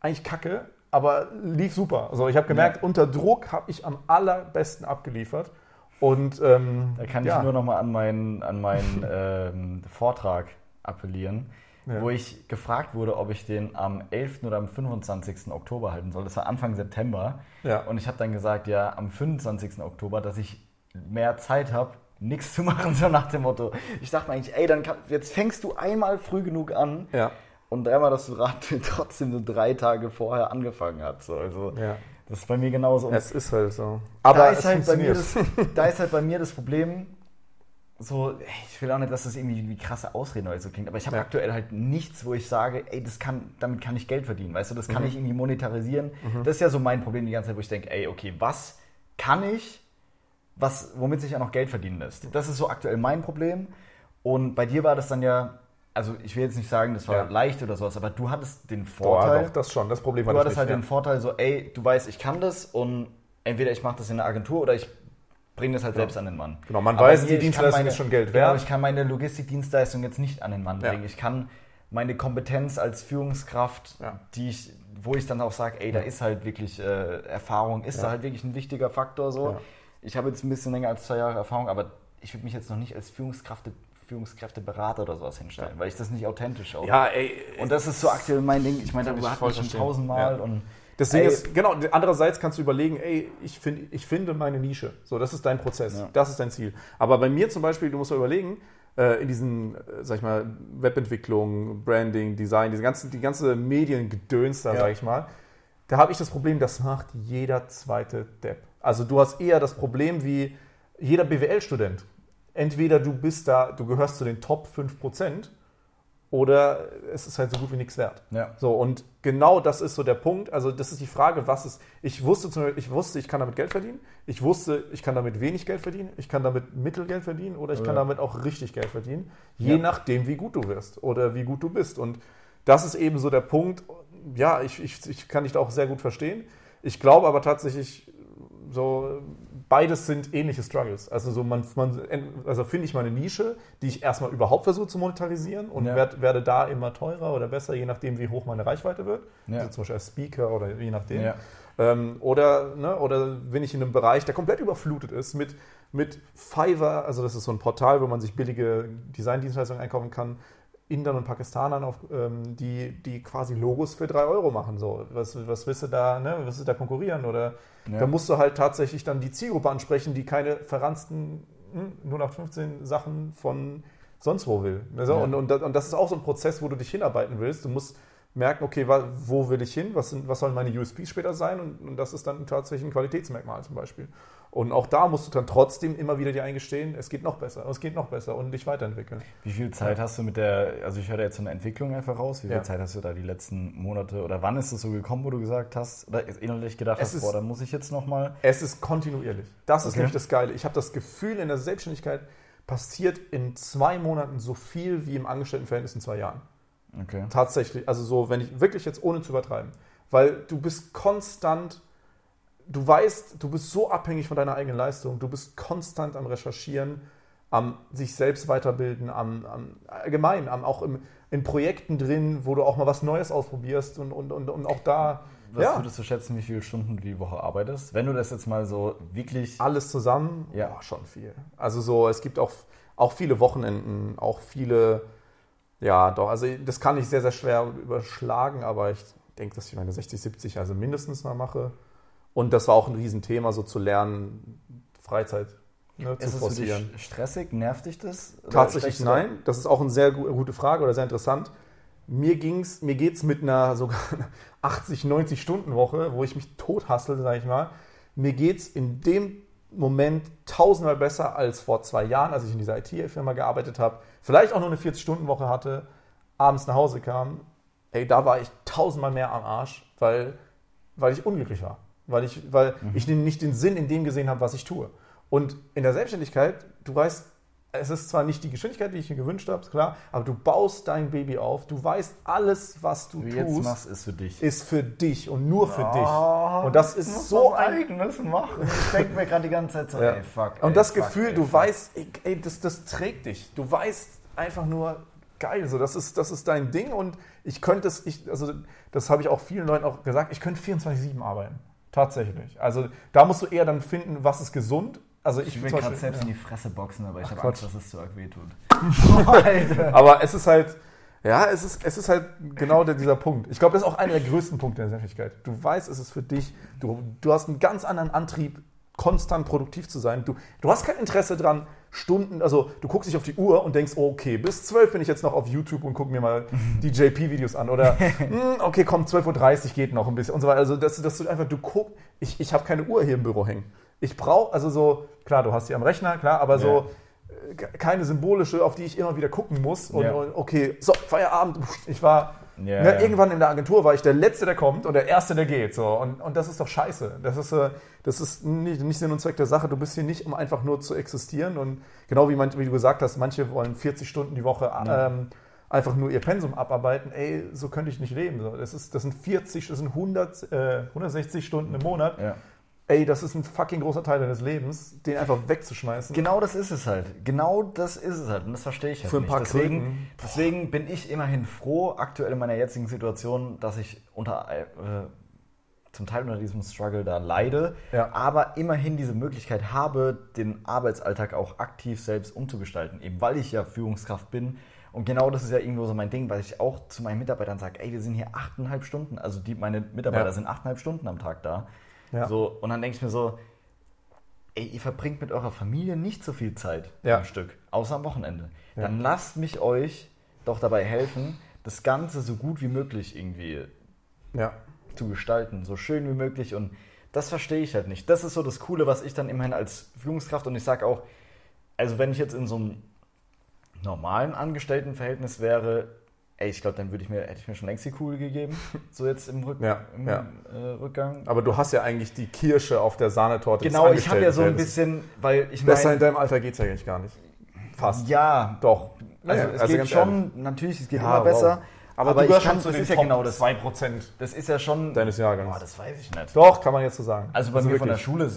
eigentlich kacke, aber lief super. Also ich habe gemerkt, unter Druck habe ich am allerbesten abgeliefert. Und ähm, Da kann ja, ich nur noch mal an meinen, an meinen ähm, Vortrag appellieren, Ja. wo ich gefragt wurde, ob ich den am 11. oder am 25. Oktober halten soll. Das war Anfang September. Ja. Und ich habe dann gesagt, ja, am 25. Oktober, dass ich mehr Zeit habe, nichts zu machen, so nach dem Motto. Ich dachte mir eigentlich, ey, dann kann, jetzt fängst du einmal früh genug an ja, und dreimal, dass du Rad trotzdem so drei Tage vorher angefangen hast. So, also ja. das ist bei mir genauso. Und Es ist halt so. da Aber ist, es halt bei mir das, da ist halt bei mir das Problem, so, ich will auch nicht, dass das irgendwie wie krasse Ausreden oder so klingt, aber ich habe Ja. aktuell halt nichts, wo ich sage, ey, das kann, damit kann ich Geld verdienen, weißt du, das Mhm. kann ich irgendwie monetarisieren. Das ist ja so mein Problem die ganze Zeit, wo ich denke, ey, okay, was kann ich, was, womit sich ja noch Geld verdienen lässt? Das ist so aktuell mein Problem. Und bei dir war das dann ja, also ich will jetzt nicht sagen, das war Ja. leicht oder sowas, aber du hattest den Boah, Vorteil. doch, das schon. Das Problem Du hatte ich hattest nicht. halt ja. den Vorteil so, ey, du weißt, ich kann das und entweder ich mache das in der Agentur oder ich bringe das halt selbst an den Mann. Genau, man Aber weiß, mir, die ich kann Dienstleistung meine- ist schon Geld Genau, wert. ich kann meine Logistikdienstleistung jetzt nicht an den Mann Ja. bringen. Ich kann meine Kompetenz als Führungskraft, Ja. die ich, wo ich dann auch sage, ey, da ist halt wirklich äh, Erfahrung, ist Ja. da halt wirklich ein wichtiger Faktor so. Ja. Ich habe jetzt ein bisschen länger als zwei Jahre Erfahrung, aber ich würde mich jetzt noch nicht als Führungskraft, Führungskräfteberater oder sowas hinstellen, weil ich das nicht authentisch auch Ja, ey. und das ist so aktuell mein Ding. Ich meine, darüber ich hatten wir schon tausendmal. Ja. Und Das Ding Ey. ist, genau, andererseits kannst du überlegen, ey, ich, find, ich finde meine Nische. So, das ist dein Prozess, Ja. das ist dein Ziel. Aber bei mir zum Beispiel, du musst mal überlegen, äh, in diesen, äh, sag ich mal, Webentwicklung, Branding, Design, diese ganze, die ganze Mediengedöns da, Ja. sag ich mal, da habe ich das Problem, das macht jeder zweite Depp. Also du hast eher das Problem wie jeder BWL-Student. Entweder du bist da, du gehörst zu den Top 5% oder es ist halt so gut wie nichts wert. Ja. So, und genau das ist so der Punkt. Also, das ist die Frage, was ist. Ich wusste, zum Beispiel, ich wusste, ich kann damit Geld verdienen. Ich wusste, ich kann damit wenig Geld verdienen. Ich kann damit Mittelgeld verdienen oder ich kann Ja. damit auch richtig Geld verdienen. Je Ja. nachdem, wie gut du wirst oder wie gut du bist. Und das ist eben so der Punkt. Ja, ich, ich, ich kann dich da auch sehr gut verstehen. Ich glaube aber tatsächlich, so beides sind ähnliche Struggles. Also so man, man also finde ich meine Nische, die ich erstmal überhaupt versuche zu monetarisieren und Ja. werd, werde da immer teurer oder besser, je nachdem, wie hoch meine Reichweite wird. Ja. Also zum Beispiel als Speaker oder je nachdem. Ja. Ähm, oder, ne, oder bin ich in einem Bereich, der komplett überflutet ist mit, mit Fiverr, also das ist so ein Portal, wo man sich billige Designdienstleistungen einkaufen kann, Indern und Pakistanern, auf, ähm, die, die quasi Logos für 3 Euro machen. So. Was, was willst du da, ne? was willst du da konkurrieren? Oder Ja. da musst du halt tatsächlich dann die Zielgruppe ansprechen, die keine verransten hm, 0815 Sachen von sonst wo will. Also, Ja. und, und, das- und das ist auch so ein Prozess, wo du dich hinarbeiten willst. Du musst merken, okay, wo will ich hin? Was, sind, was sollen meine USPs später sein? Und, und das ist dann tatsächlich ein Qualitätsmerkmal zum Beispiel. Und auch da musst du dann trotzdem immer wieder dir eingestehen, es geht noch besser, es geht noch besser und dich weiterentwickeln. Wie viel Zeit hast du mit der, also ich höre da jetzt so eine Entwicklung einfach raus, wie viel Ja. Zeit hast du da die letzten Monate oder wann ist es so gekommen, wo du gesagt hast, oder innerlich gedacht Es hast, ist- boah, da muss ich jetzt nochmal. Es ist kontinuierlich. Das ist Okay. nämlich das Geile. Ich habe das Gefühl, in der Selbstständigkeit passiert in zwei Monaten so viel wie im Angestelltenverhältnis in zwei Jahren. Okay. Tatsächlich. Also so, wenn ich wirklich jetzt ohne zu übertreiben. Weil du bist konstant, du weißt, du bist so abhängig von deiner eigenen Leistung, du bist konstant am Recherchieren, am sich selbst weiterbilden, am, am allgemein, am auch im, in Projekten drin, wo du auch mal was Neues ausprobierst und, und, und, und auch da. Was ja. würdest du schätzen, wie viele Stunden du die Woche arbeitest? Wenn du das jetzt mal so wirklich. Alles zusammen, Ja. boah, schon viel. Also so, es gibt auch, auch viele Wochenenden, auch viele, ja, doch, also das kann ich sehr, sehr schwer überschlagen, aber ich denke, dass ich meine 60, 70 also mindestens mal mache. Und das war auch ein Riesenthema, so zu lernen, Freizeit ne, zu Ist es für forcieren. dich stressig? Nervt dich das? Tatsächlich nein. Das ist auch eine sehr gu- gute Frage oder sehr interessant. Mir ging's, mir geht's mit einer sogar 80, 90 Stunden Woche, wo ich mich tot hassle, sage ich mal. Mir geht's in dem Moment tausendmal besser als vor zwei Jahren, als ich in dieser IT-Firma gearbeitet habe. Vielleicht auch nur eine 40-Stunden-Woche hatte, abends nach Hause kam. Ey, da war ich tausendmal mehr am Arsch, weil, weil ich unglücklich war. Weil ich, weil ich den- nicht den Sinn in dem gesehen habe, was ich tue. Und in der Selbstständigkeit, du weißt, es ist zwar nicht die Geschwindigkeit, die ich mir gewünscht habe, klar, aber du baust dein Baby auf, du weißt, alles, was du Du tust, machst, ist für dich. ist für dich und nur für Oh, dich. Und das ist so ein Eigenes machen. Ich denke mir gerade die ganze Zeit so, Ja. ey, fuck. Und ey, das fuck, Gefühl, ey, du fuck. weißt, ey, ey, das, das trägt dich. Du weißt einfach nur, geil, so, das, ist, das ist dein Ding und ich könnte es, ich, also das habe ich auch vielen Leuten auch gesagt, ich könnte 24-7 arbeiten. Tatsächlich. Also da musst du eher dann finden, was ist gesund. Also ich, Ich will gerade selbst in die Fresse boxen, aber ich habe. Angst, dass es zu arg wehtut. Aber es ist halt, ja, es ist, es ist halt genau der, dieser Punkt. Ich glaube, das ist auch einer der größten Punkte der Selbstständigkeit. Du weißt, es ist für dich, du, du hast einen ganz anderen Antrieb, konstant produktiv zu sein. Du, du hast kein Interesse dran, Stunden, also du guckst dich auf die Uhr und denkst, oh, okay, bis 12 bin ich jetzt noch auf YouTube und gucke mir mal die JP-Videos an. Oder, hm, okay, komm, 12.30 Uhr geht noch ein bisschen und so weiter. Also, dass, dass du einfach, du guckst, ich, ich habe keine Uhr hier im Büro hängen. Ich brauche, also so, klar, du hast sie am Rechner, klar, aber so, äh, keine symbolische, auf die ich immer wieder gucken muss. Und, Ja. und okay, so, Feierabend. Ich war, Ja, ne, ja. irgendwann in der Agentur war ich der Letzte, der kommt und der Erste, der geht. So. Und, und das ist doch scheiße. Das ist, äh, das ist nicht, nicht Sinn und Zweck der Sache. Du bist hier nicht, um einfach nur zu existieren. Und genau wie, man, wie du gesagt hast, manche wollen 40 Stunden die Woche Ja. ähm, einfach nur ihr Pensum abarbeiten. Ey, so könnte ich nicht leben. So. Das, ist, das sind 40, das sind 100, äh, 160 Stunden im Monat. Ja. Ey, das ist ein fucking großer Teil deines Lebens, den einfach wegzuschmeißen. Genau das ist es halt. Genau das ist es halt. Und das verstehe ich halt Für ein nicht. paar deswegen, Kröten. deswegen bin ich immerhin froh, aktuell in meiner jetzigen Situation, dass ich unter, äh, zum Teil unter diesem Struggle da leide, Ja. aber immerhin diese Möglichkeit habe, den Arbeitsalltag auch aktiv selbst umzugestalten. Eben weil ich ja Führungskraft bin. Und genau das ist ja irgendwo so mein Ding, weil ich auch zu meinen Mitarbeitern sage, ey, wir sind hier achteinhalb Stunden, also die, meine Mitarbeiter Ja. sind achteinhalb Stunden am Tag da. Ja. So, und dann denke ich mir so, ey, ihr verbringt mit eurer Familie nicht so viel Zeit Ja. am Stück, außer am Wochenende. Ja. Dann lasst mich euch doch dabei helfen, das Ganze so gut wie möglich irgendwie Ja. zu gestalten, so schön wie möglich. Und das verstehe ich halt nicht. Das ist so das Coole, was ich dann immerhin als Führungskraft und ich sage auch, also wenn ich jetzt in so einem normalen Angestelltenverhältnis wäre, ey, ich glaube, dann würde ich mir, hätte ich mir schon längst die Kugel gegeben, so jetzt im, Rück, Ja, im ja. Äh, Rückgang. Aber du hast ja eigentlich die Kirsche auf der Sahnetorte. Genau, ich habe ja so ein bisschen, weil ich Besser in meine, deinem Alter geht es ja eigentlich gar nicht. Fast. ja, Doch. also Ja, es also geht schon, ehrlich. natürlich, es geht immer besser, wow. aber, Aber, du ich kann, schon zu das den ist ja Top genau das, 2% das ist ja schon, deines Jahrgangs. boah, das weiß ich nicht. Doch, kann man jetzt so sagen. Also bei mir von der wirklich Schule,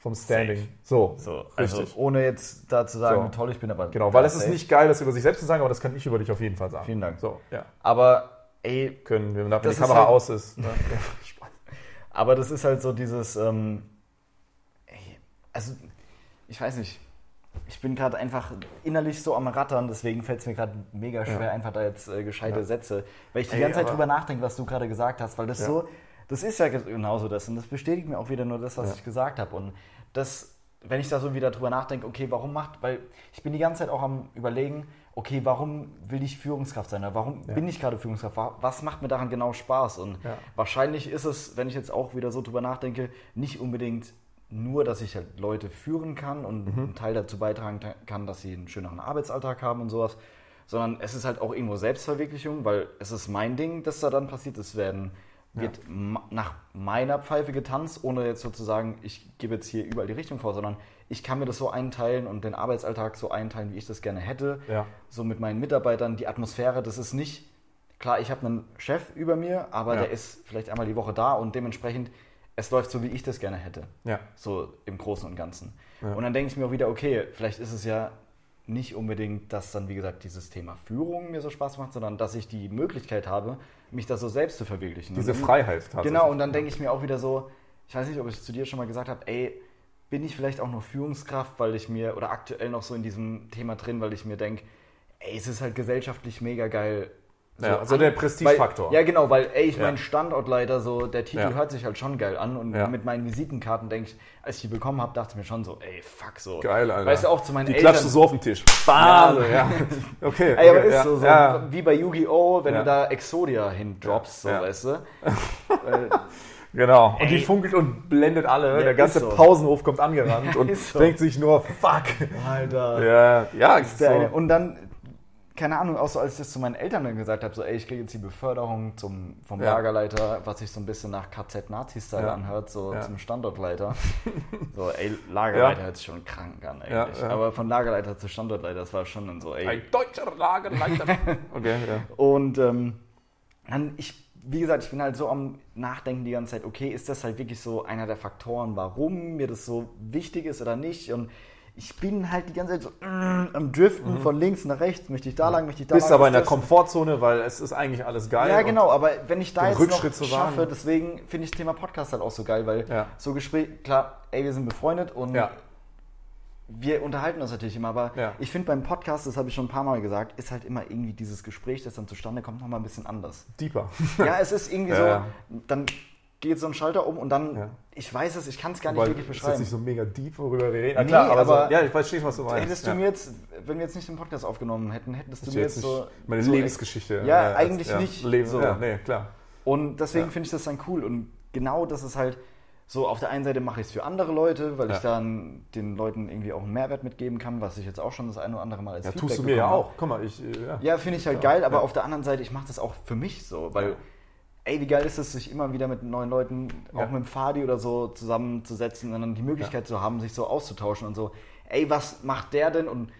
Vom Standing. So, so, also richtig. ohne jetzt da zu sagen, So. toll ich bin, aber Genau, weil es ist safe. nicht geil, das über sich selbst zu sagen, aber das kann ich über dich auf jeden Fall sagen. Vielen Dank. So, ja. Aber ey, Können wir, wenn Das die Kamera halt- aus ist. Ne? Aber das ist halt so dieses, ähm, ey, also ich weiß nicht, ich bin gerade einfach innerlich so am Rattern, deswegen fällt es mir gerade mega schwer, Ja. einfach da jetzt äh, gescheite Ja. Sätze, weil ich die Ey, ganze Zeit drüber nachdenke, was du gerade gesagt hast, weil das so, das ist ja genauso das und das bestätigt mir auch wieder nur das, was Ja. ich gesagt habe und das, wenn ich da so wieder drüber nachdenke, okay, warum macht, weil ich bin die ganze Zeit auch am überlegen, okay, warum will ich Führungskraft sein? Oder Warum Ja. bin ich gerade Führungskraft? Wa- Was macht mir daran genau Spaß? Und Ja. wahrscheinlich ist es, wenn ich jetzt auch wieder so drüber nachdenke, nicht unbedingt nur, dass ich halt Leute führen kann und Mhm. einen Teil dazu beitragen kann, dass sie einen schöneren Arbeitsalltag haben und sowas, sondern es ist halt auch irgendwo Selbstverwirklichung, weil es ist mein Ding, das da dann passiert. Es werden, wird ma- nach meiner Pfeife getanzt, ohne jetzt sozusagen, ich gebe jetzt hier überall die Richtung vor, sondern ich kann mir das so einteilen und den Arbeitsalltag so einteilen, wie ich das gerne hätte. Ja. So mit meinen Mitarbeitern, die Atmosphäre, das ist nicht, klar, ich habe einen Chef über mir, aber Ja. der ist vielleicht einmal die Woche da und dementsprechend, es läuft so, wie ich das gerne hätte. Ja. So im Großen und Ganzen. Ja. Und dann denke ich mir auch wieder, okay, vielleicht ist es ja nicht unbedingt, dass dann, wie gesagt, dieses Thema Führung mir so Spaß macht, sondern dass ich die Möglichkeit habe, mich da so selbst zu verwirklichen. Diese Und Freiheit tatsächlich. Genau, und dann denke ich mir auch wieder so, ich weiß nicht, ob ich es zu dir schon mal gesagt habe, ey, bin ich vielleicht auch nur Führungskraft, weil ich mir, oder aktuell noch so in diesem Thema drin, weil ich mir denke, ey, es ist halt gesellschaftlich mega geil. Ja, also der Prestigefaktor. Ja, genau, weil, ey, ich Ja. mein Standortleiter, so, der Titel Ja. hört sich halt schon geil an und mit meinen Visitenkarten denke ich, als ich die bekommen habe, dachte ich mir schon so, ey, fuck, so. Geil, Alter. Weißt du, auch zu meinen Die Eltern. klatschst du so auf den Tisch. Ja. Bam! Ja. Okay. Ey, aber okay, ist so, so wie bei Yu-Gi-Oh!, wenn du da Exodia hindroppst, so, Ja. weißt du. Weil- Genau. Und die Ey. funkelt und blendet alle. Ja, der ganze so. Pausenhof kommt angerannt und so. denkt sich nur, fuck. Alter. Ja, ja, ist so. Und dann, keine Ahnung, auch so als ich das zu meinen Eltern dann gesagt habe, so, ey, ich kriege jetzt die Beförderung zum, vom Ja. Lagerleiter, was sich so ein bisschen nach KZ-Nazi-Style Ja. anhört, so Ja. zum Standortleiter. so, ey, Lagerleiter hört sich schon krank an Ja, eigentlich. Aber von Lagerleiter zu Standortleiter, das war schon dann so, ey. Ein deutscher Lagerleiter. Okay, ja. Und ähm, dann, ich, wie gesagt, ich bin halt so am Nachdenken die ganze Zeit, okay, ist das halt wirklich so einer der Faktoren, warum mir das so wichtig ist oder nicht? Und ich bin halt die ganze Zeit so mm, am Driften von links nach rechts, möchte ich da lang, möchte ich da Mhm. Bist lang. aber in der Komfortzone, weil es ist eigentlich alles geil. Ja, genau, aber wenn ich da jetzt Rückschritt noch zu schaffe, deswegen finde ich das Thema Podcast halt auch so geil, weil Ja. so Gespräch, klar, ey, wir sind befreundet und Ja. wir unterhalten uns natürlich immer, aber Ja. ich finde beim Podcast, das habe ich schon ein paar Mal gesagt, ist halt immer irgendwie dieses Gespräch, das dann zustande kommt, nochmal ein bisschen anders. Deeper. Ja, es ist irgendwie so, dann geht so ein Schalter um und dann, Ja. ich weiß es, ich kann es gar nicht Weil wirklich ist jetzt beschreiben. nicht so mega deep, worüber wir reden. Nee, klar, aber, aber- so, ja, ich verstehe, was du meinst. Hättest ja. du mir jetzt, wenn wir jetzt nicht den Podcast aufgenommen hätten, hättest du Das mir jetzt so... meine so Lebensgeschichte. Ja, äh, eigentlich ja, nicht. Leben, So. Ja, nee, klar. Und deswegen finde ich das dann cool. Und genau das ist halt so, auf der einen Seite mache ich es für andere Leute, weil Ja. ich dann den Leuten irgendwie auch einen Mehrwert mitgeben kann, was ich jetzt auch schon das eine oder andere Mal als Ja, Feedback tust du mir ja auch. Guck mal, ich. äh, Ja. Ja, finde ich halt Ja, geil, aber auf der anderen Seite, ich mache das auch für mich so, weil. Ey, wie geil ist es, sich immer wieder mit neuen Leuten, auch Ja. mit dem Fadi oder so, zusammenzusetzen und dann die Möglichkeit zu haben, sich so auszutauschen und so, ey, was macht der denn? Und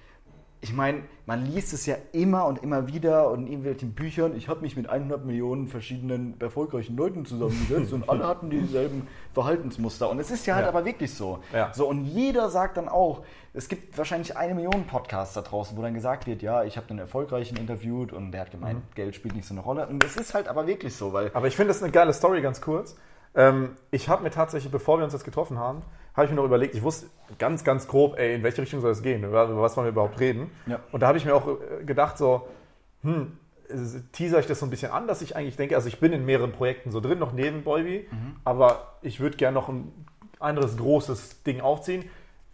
ich meine, man liest es ja immer und immer wieder und in irgendwelchen Büchern, ich habe mich mit 100 Millionen verschiedenen erfolgreichen Leuten zusammengesetzt und alle hatten dieselben Verhaltensmuster. Und es ist ja halt Ja. aber wirklich so. Ja. So, und jeder sagt dann auch, es gibt wahrscheinlich eine Million Podcasts da draußen, wo dann gesagt wird, ja, ich habe den Erfolgreichen interviewt und der hat gemeint, Geld spielt nicht so eine Rolle. Und es ist halt aber wirklich so, weil Aber ich finde das eine geile Story, ganz kurz. Ähm, ich habe mir tatsächlich, bevor wir uns jetzt getroffen haben, habe ich mir noch überlegt, ich wusste ganz, ganz grob, ey, in welche Richtung soll es gehen, über, was wollen wir überhaupt reden. Ja. Und da habe ich mir auch äh, gedacht, so, hm, teaser ich das so ein bisschen an, dass ich eigentlich denke, also ich bin in mehreren Projekten so drin, noch neben Boyby, Mhm. aber ich würde gerne noch ein anderes großes Ding aufziehen.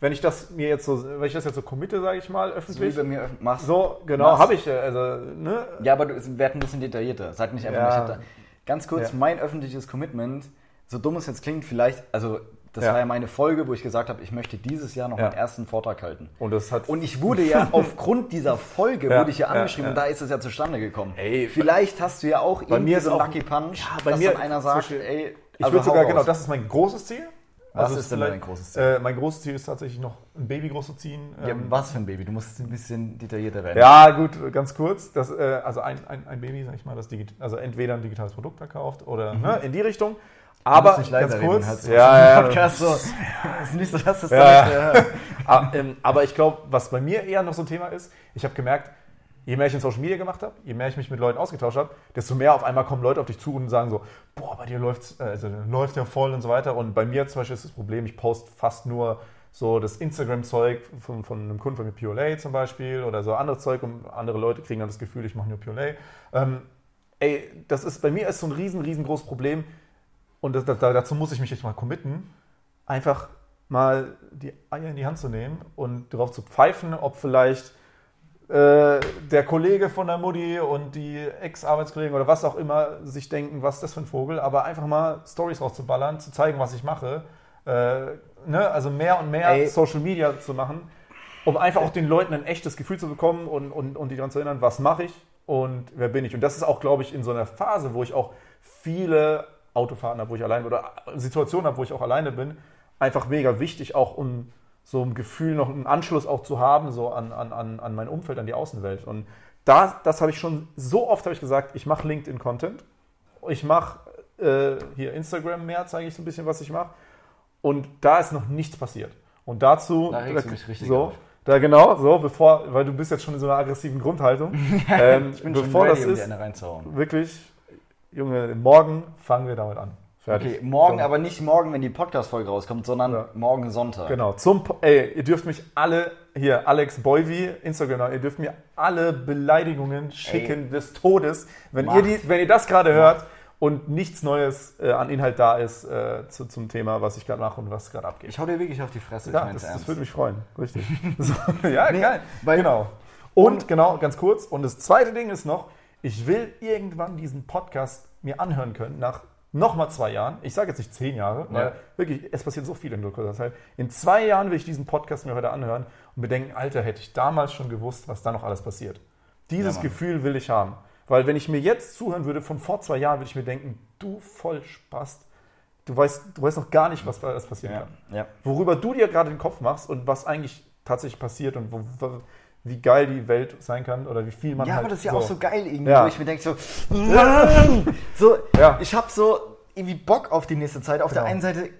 Wenn ich das mir jetzt so, wenn ich das jetzt so committe, sage ich mal, so wie öffentlich, mir machst. so, genau, habe ich, äh, also, ne, Ja, aber du, es wird ein bisschen detaillierter. Sag nicht einfach Ja. da, Ganz kurz, Ja. mein öffentliches Commitment, so dumm es jetzt klingt, vielleicht, also das Ja. war ja meine Folge, wo ich gesagt habe, ich möchte dieses Jahr noch Ja. meinen ersten Vortrag halten. und das hat Und ich wurde ja aufgrund dieser Folge Ja, wurde ich ja angeschrieben und da ist es ja zustande gekommen. Ey, Vielleicht hast du ja auch irgendwie mir so einen Lucky Punch, bei dass mir dann einer sagt, zwischen- ey, Ich also würde sogar, raus. genau, das ist mein großes Ziel. Was Also ist denn dein großes Ziel? Äh, mein großes Ziel ist tatsächlich noch ein Baby groß zu ziehen. Ja, Ähm, was für ein Baby? Du musst ein bisschen detaillierter werden. ja, gut, ganz kurz. Das, äh, also ein, ein, ein Baby, sag ich mal, das digit also entweder ein digitales Produkt verkauft oder ne, in die Richtung. Aber ganz kurz. ja, ja, Podcast so. ist nicht so, dass es Ja, ja. äh, Ah, ähm, aber ich glaube, was bei mir eher noch so ein Thema ist, ich habe gemerkt, je mehr ich in Social Media gemacht habe, je mehr ich mich mit Leuten ausgetauscht habe, desto mehr auf einmal kommen Leute auf dich zu und sagen so, boah, bei dir läuft's, äh, also, läuft ja voll und so weiter. Und bei mir zum Beispiel ist das Problem, ich poste fast nur so das Instagram-Zeug von, von einem Kunden von mir, PLA zum Beispiel, oder so anderes Zeug und andere Leute kriegen dann das Gefühl, ich mache nur PLA. Ähm, ey, das ist, bei mir ist so ein riesen, riesengroßes Problem und das, das, dazu muss ich mich jetzt mal committen, einfach mal die Eier in die Hand zu nehmen und darauf zu pfeifen, ob vielleicht äh, der Kollege von der Mutti und die Ex-Arbeitskollegen oder was auch immer sich denken, was ist das für ein Vogel, aber einfach mal Stories rauszuballern, zu zeigen, was ich mache, äh, ne, also mehr und mehr Ey. Social Media zu machen, um einfach auch den Leuten ein echtes Gefühl zu bekommen und, und, und die daran zu erinnern, was mache ich und wer bin ich. Und das ist auch, glaube ich, in so einer Phase, wo ich auch viele Autofahrten habe, wo ich allein oder Situationen habe, wo ich auch alleine bin, einfach mega wichtig, auch um so ein Gefühl, noch einen Anschluss auch zu haben, so an, an, an, an mein Umfeld, an die Außenwelt. Und da, das habe ich schon so oft habe ich gesagt, ich mache LinkedIn-Content, ich mache äh, hier Instagram mehr, zeige ich so ein bisschen, was ich mache. Und da ist noch nichts passiert. Und dazu, Da regst du mich richtig so, auf. da genau, so, bevor, weil du bist jetzt schon in so einer aggressiven Grundhaltung. ähm, Ich bin bevor schon ready, das um die ist, eine reinzuhauen. wirklich, Junge, morgen fangen wir damit an. Fertig. Okay, morgen, so. aber nicht morgen, wenn die Podcast-Folge rauskommt, sondern Ja. morgen Sonntag. Genau, zum, Po- ey, ihr dürft mich alle, hier, Alex Boyvi, Instagram, ihr dürft mir alle Beleidigungen schicken des Todes, wenn ihr, die, wenn ihr das gerade hört und nichts Neues äh, an Inhalt da ist äh, zu, zum Thema, was ich gerade mache und was gerade abgeht. Ich hau dir wirklich auf die Fresse, Ja, ich mein's das, das ernst. würde mich freuen. Richtig. so, ja, Nee, geil. genau. Und genau, ganz kurz. Und das zweite Ding ist noch, ich will irgendwann diesen Podcast mir anhören können nach nochmal zwei Jahren. Ich sage jetzt nicht zehn Jahre, weil Ja. wirklich, es passiert so viel in kurzer Zeit. In zwei Jahren will ich diesen Podcast mir heute anhören und mir denken, Alter, hätte ich damals schon gewusst, was da noch alles passiert. Dieses Ja. Gefühl will ich haben. Weil wenn ich mir jetzt zuhören würde von vor zwei Jahren, würde ich mir denken, du Vollspast, du weißt, du weißt noch gar nicht, was da alles passieren Ja, kann worüber du dir gerade den Kopf machst und was eigentlich tatsächlich passiert und wo, wo, wie geil die Welt sein kann oder wie viel man Ja, halt aber das ist ja auch so geil irgendwie, Ja. wo ich mir denke so, so Ja. ich habe so irgendwie Bock auf die nächste Zeit. Auf der Genau. einen Seite,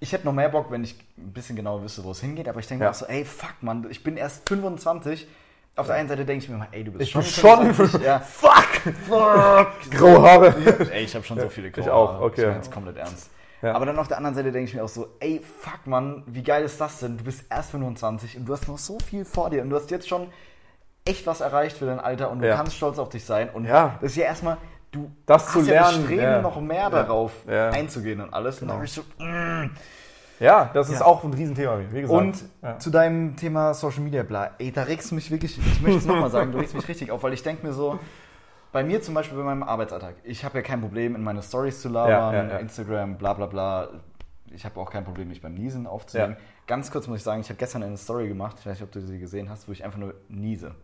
ich hätte noch mehr Bock, wenn ich ein bisschen genauer wüsste, wo es hingeht, aber ich denke Ja. mir auch so, ey, fuck, Mann, ich bin erst 25. Auf der einen Seite denke ich mir mal, ey, du bist Ich schon bin schon 25. ja. Fuck! Fuck! Graue Haare. Ey, ich habe schon so viele ich graue auch, Haare. okay. Ich jetzt komplett ernst. Ja. Aber dann auf der anderen Seite denke ich mir auch so, ey, fuck, Mann, wie geil ist das denn? Du bist erst 25 und du hast noch so viel vor dir und du hast jetzt schon echt was erreicht für dein Alter und du Ja. kannst stolz auf dich sein. Und Ja. das ist ja erstmal, du Das hast zu ja lernen, Streben, noch mehr darauf einzugehen und alles. Und, dann hab ich so, mm. Ja, das ist auch ein Riesenthema, wie gesagt. und zu deinem Thema Social Media, bla, ey, da regst du mich wirklich, ich möchte es nochmal sagen, du regst mich richtig auf, weil ich denke mir so, bei mir zum Beispiel bei meinem Arbeitsalltag, ich habe ja kein Problem, in meine Stories zu labern, Ja, ja, ja. Instagram, bla bla bla. Ich habe auch kein Problem, mich beim Niesen aufzunehmen. Ganz kurz muss ich sagen, ich habe gestern eine Story gemacht, ich weiß nicht, ob du sie gesehen hast, wo ich einfach nur niese.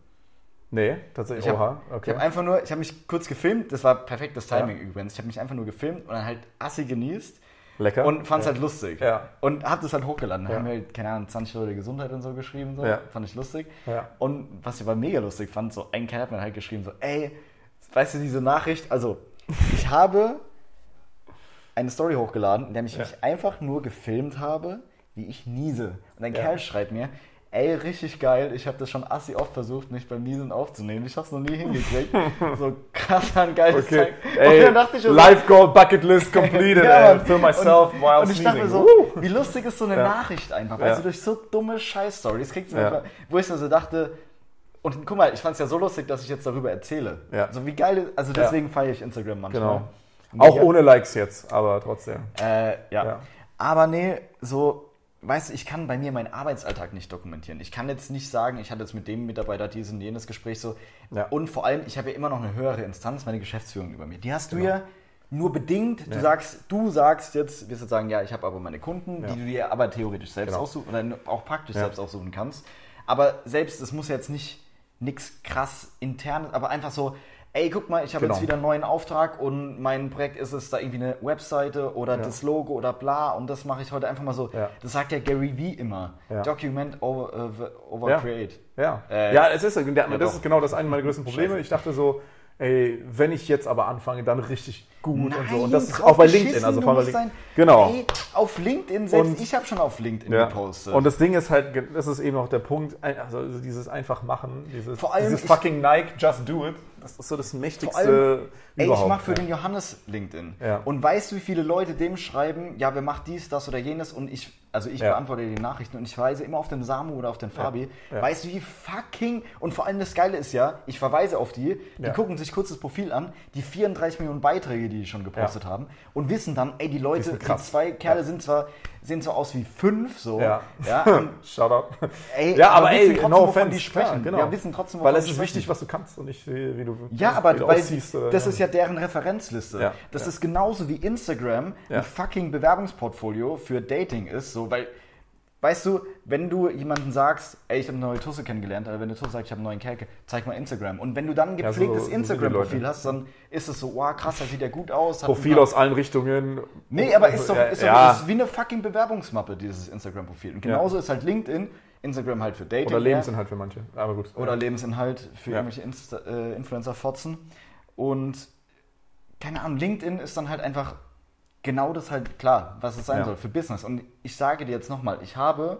nee, tatsächlich. Ich habe Oha, okay. hab einfach nur, ich habe mich kurz gefilmt, das war perfektes Timing übrigens. Ich habe mich einfach nur gefilmt und dann halt assi genießt Lecker. und fand es halt lustig. Ja. Und hab das halt hochgeladen. Da haben wir halt, keine Ahnung, 20 Leute Gesundheit und so geschrieben. So. Ja. Fand ich lustig. Ja. Und was ich aber mega lustig fand, so ein Kerl hat mir halt geschrieben, so, ey, weißt du, diese Nachricht, also ich habe eine Story hochgeladen, in der ich Ja. mich einfach nur gefilmt habe, wie ich niese. Und ein Ja. Kerl schreibt mir, ey, richtig geil, ich habe das schon assi oft versucht, mich beim Niesen aufzunehmen. Ich habe es noch nie hingekriegt. so krass ein geiles Okay. Zeug. Ey, und dann dachte ich so, Life Goal Bucket List completed, ja, ey. For myself und, while und ich dachte mir so, wie lustig ist so eine Ja. Nachricht einfach. Ja. Also durch so dumme Scheiß-Stories kriegst du Ja. manchmal, wo ich mir so dachte, und guck mal, ich fand es ja so lustig, dass ich jetzt darüber erzähle. Ja. So wie geil, also Ja. deswegen feiere ich Instagram manchmal. Genau. Auch ohne Likes jetzt, aber trotzdem. Äh, ja. Ja. Aber nee, so, weißt du, ich kann bei mir meinen Arbeitsalltag nicht dokumentieren. Ich kann jetzt nicht sagen, ich hatte jetzt mit dem Mitarbeiter dies und jenes Gespräch so. Ja. Und vor allem, ich habe ja immer noch eine höhere Instanz, meine Geschäftsführung über mir. Die hast du Genau. ja nur bedingt. Du Ja. sagst, du sagst jetzt, wirst jetzt sagen, ja, ich habe aber meine Kunden, Ja. die du dir aber theoretisch selbst Genau. aussuchen oder auch praktisch Ja. selbst aussuchen kannst. Aber selbst, es muss jetzt nicht nichts krass internes, aber einfach so, ey, guck mal, ich habe Genau. jetzt wieder einen neuen Auftrag und mein Projekt ist es, da irgendwie eine Webseite oder Ja. das Logo oder bla und das mache ich heute einfach mal so. Ja. Das sagt ja Gary Vee immer. Ja. Document over, over Ja. create. Ja, Äh, ja es ist, das ist genau das eine meiner größten Probleme. Scheiße. Ich dachte so, ey, wenn ich jetzt aber anfange, dann richtig gut und so. Nein, Und das ist auch bei LinkedIn. Also vor allem sein- Genau. Ey, auf LinkedIn, selbst Und- ich habe schon auf LinkedIn Ja. gepostet. Und das Ding ist halt, das ist eben auch der Punkt, also dieses einfach machen, dieses, allem dieses ich- fucking Nike, just do it, das ist so das mächtigste allem, Ey, ich überhaupt. mache für ja. den Johannes LinkedIn. Ja. Und weißt du, wie viele Leute dem schreiben, ja, wer macht dies, das oder jenes und ich, also ich Ja. beantworte die Nachrichten und ich weise immer auf den Samu oder auf den Fabi. Ja. Weißt du, wie fucking, und vor allem das Geile ist ja, ich verweise auf die, die Ja. gucken sich kurz das Profil an, die 34 Millionen Beiträge, die die schon gepostet haben und wissen dann, ey, die Leute, die, krass. zwei Kerle Ja. sind zwar sehen so aus wie fünf, so. Ja. ja und, Shoutout. ey, Ja, aber wissen ey, trotzdem, no offense, die sprechen. klar, genau. Ja, wissen trotzdem, Weil es ist sprechen. wichtig, was du kannst und nicht wie, du Ja, aber du weil aussiehst. oder- das ist ja deren Referenzliste. Ja, Das ja. ist genauso wie Instagram Ja. ein fucking Bewerbungsportfolio für Dating ist. So, weil, weißt du, wenn du jemanden sagst, ey, ich habe eine neue Tusse kennengelernt, oder wenn eine Tusse sagt, ich habe einen neuen Kerl, zeig mal Instagram. Und wenn du dann ein Ja, so- gepflegtes so sind die Instagram-Profil hast, dann ist es so, wow, krass, da sieht der gut aus. Profil aus allen Richtungen. Nee, aber ist doch, ja, ist doch ja. ist wie eine fucking Bewerbungsmappe, dieses Instagram-Profil. Und genauso ist halt LinkedIn, Instagram halt für Dating. Oder. Lebensinhalt für manche. Aber gut. Oder Lebensinhalt für Ja. irgendwelche Insta äh, Influencer-Fotzen. Und keine Ahnung, LinkedIn ist dann halt einfach genau das halt klar, was es sein Ja. soll für Business. Und ich sage dir jetzt nochmal, ich habe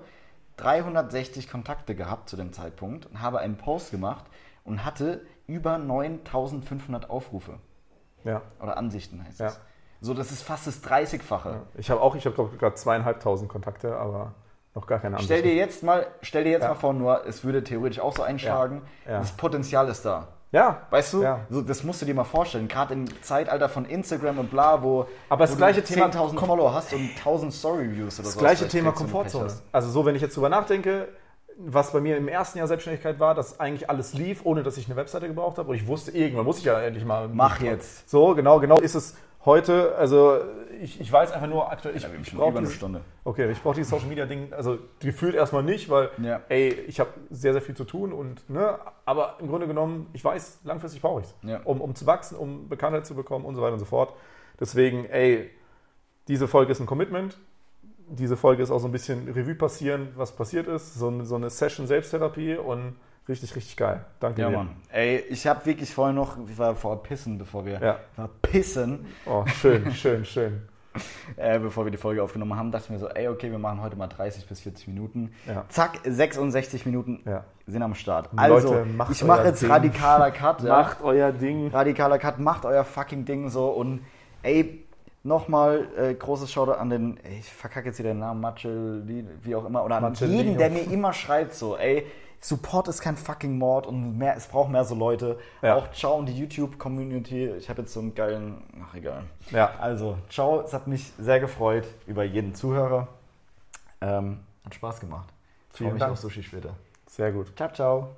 360 Kontakte gehabt zu dem Zeitpunkt und habe einen Post gemacht und hatte über 9500 Aufrufe Ja. oder Ansichten heißt Ja. es. So, das ist fast das 30-fache. Ich habe auch, ich habe gerade zweieinhalbtausend Kontakte, aber noch gar keine Stell dir jetzt mal, stell dir jetzt Ja. mal vor, nur es würde theoretisch auch so einschlagen. Ja. Ja. Das Potenzial ist da. Ja. Weißt du, Ja. so, das musst du dir mal vorstellen, gerade im Zeitalter von Instagram und bla, wo, Aber das wo gleiche du Thema 10.000 Follower hast und 1.000 Story-Views oder Das so. gleiche Thema Komfortzone. Also so, wenn ich jetzt drüber nachdenke, was bei mir im ersten Jahr Selbstständigkeit war, dass eigentlich alles lief, ohne dass ich eine Webseite gebraucht habe. Und ich wusste, irgendwann muss ich ja endlich mal. Mach jetzt. So, genau, genau ist es heute. Also ich, ich weiß einfach nur aktuell, ich, Ja, ich brauche eine Stunde. okay, ich brauche dieses Social Media Ding, also gefühlt erstmal nicht, weil Ja. ey, ich habe sehr, sehr viel zu tun und ne, aber im Grunde genommen, ich weiß, langfristig brauche ich es, Ja. um, um zu wachsen, um Bekanntheit zu bekommen und so weiter und so fort. Deswegen, ey, diese Folge ist ein Commitment. Diese Folge ist auch so ein bisschen Revue passieren, was passiert ist. So, eine- so eine Session Selbsttherapie und richtig, richtig geil. Danke Ja, dir. Mann. Ey, ich habe wirklich vorher noch, ich war vorher pissen, bevor wir, Ja. war pissen, Oh, schön, schön, schön. äh, bevor wir die Folge aufgenommen haben, dachte ich mir so, ey, okay, wir machen heute mal 30 bis 40 Minuten. Ja. Zack, 66 Minuten Ja. sind am Start. Leute, Also, macht ich mache jetzt Ding. radikaler Cut. ja. Macht euer Ding. radikaler Cut, macht euer fucking Ding so und ey, nochmal äh, großes Shoutout an den, ey, ich verkacke jetzt wieder den Namen, Matschel, wie auch immer, oder an Marcellino. jeden, der mir immer schreibt so, ey, Support ist kein fucking Mord und mehr, es braucht mehr so Leute. Ja. Auch ciao und die YouTube-Community. Ich habe jetzt so einen geilen, ach egal. Ja. Also, ciao, es hat mich sehr gefreut über jeden Zuhörer. Ähm, hat Spaß gemacht. Ich freue Vielen mich Dank. auf Sushi später. Sehr gut. Ciao, ciao.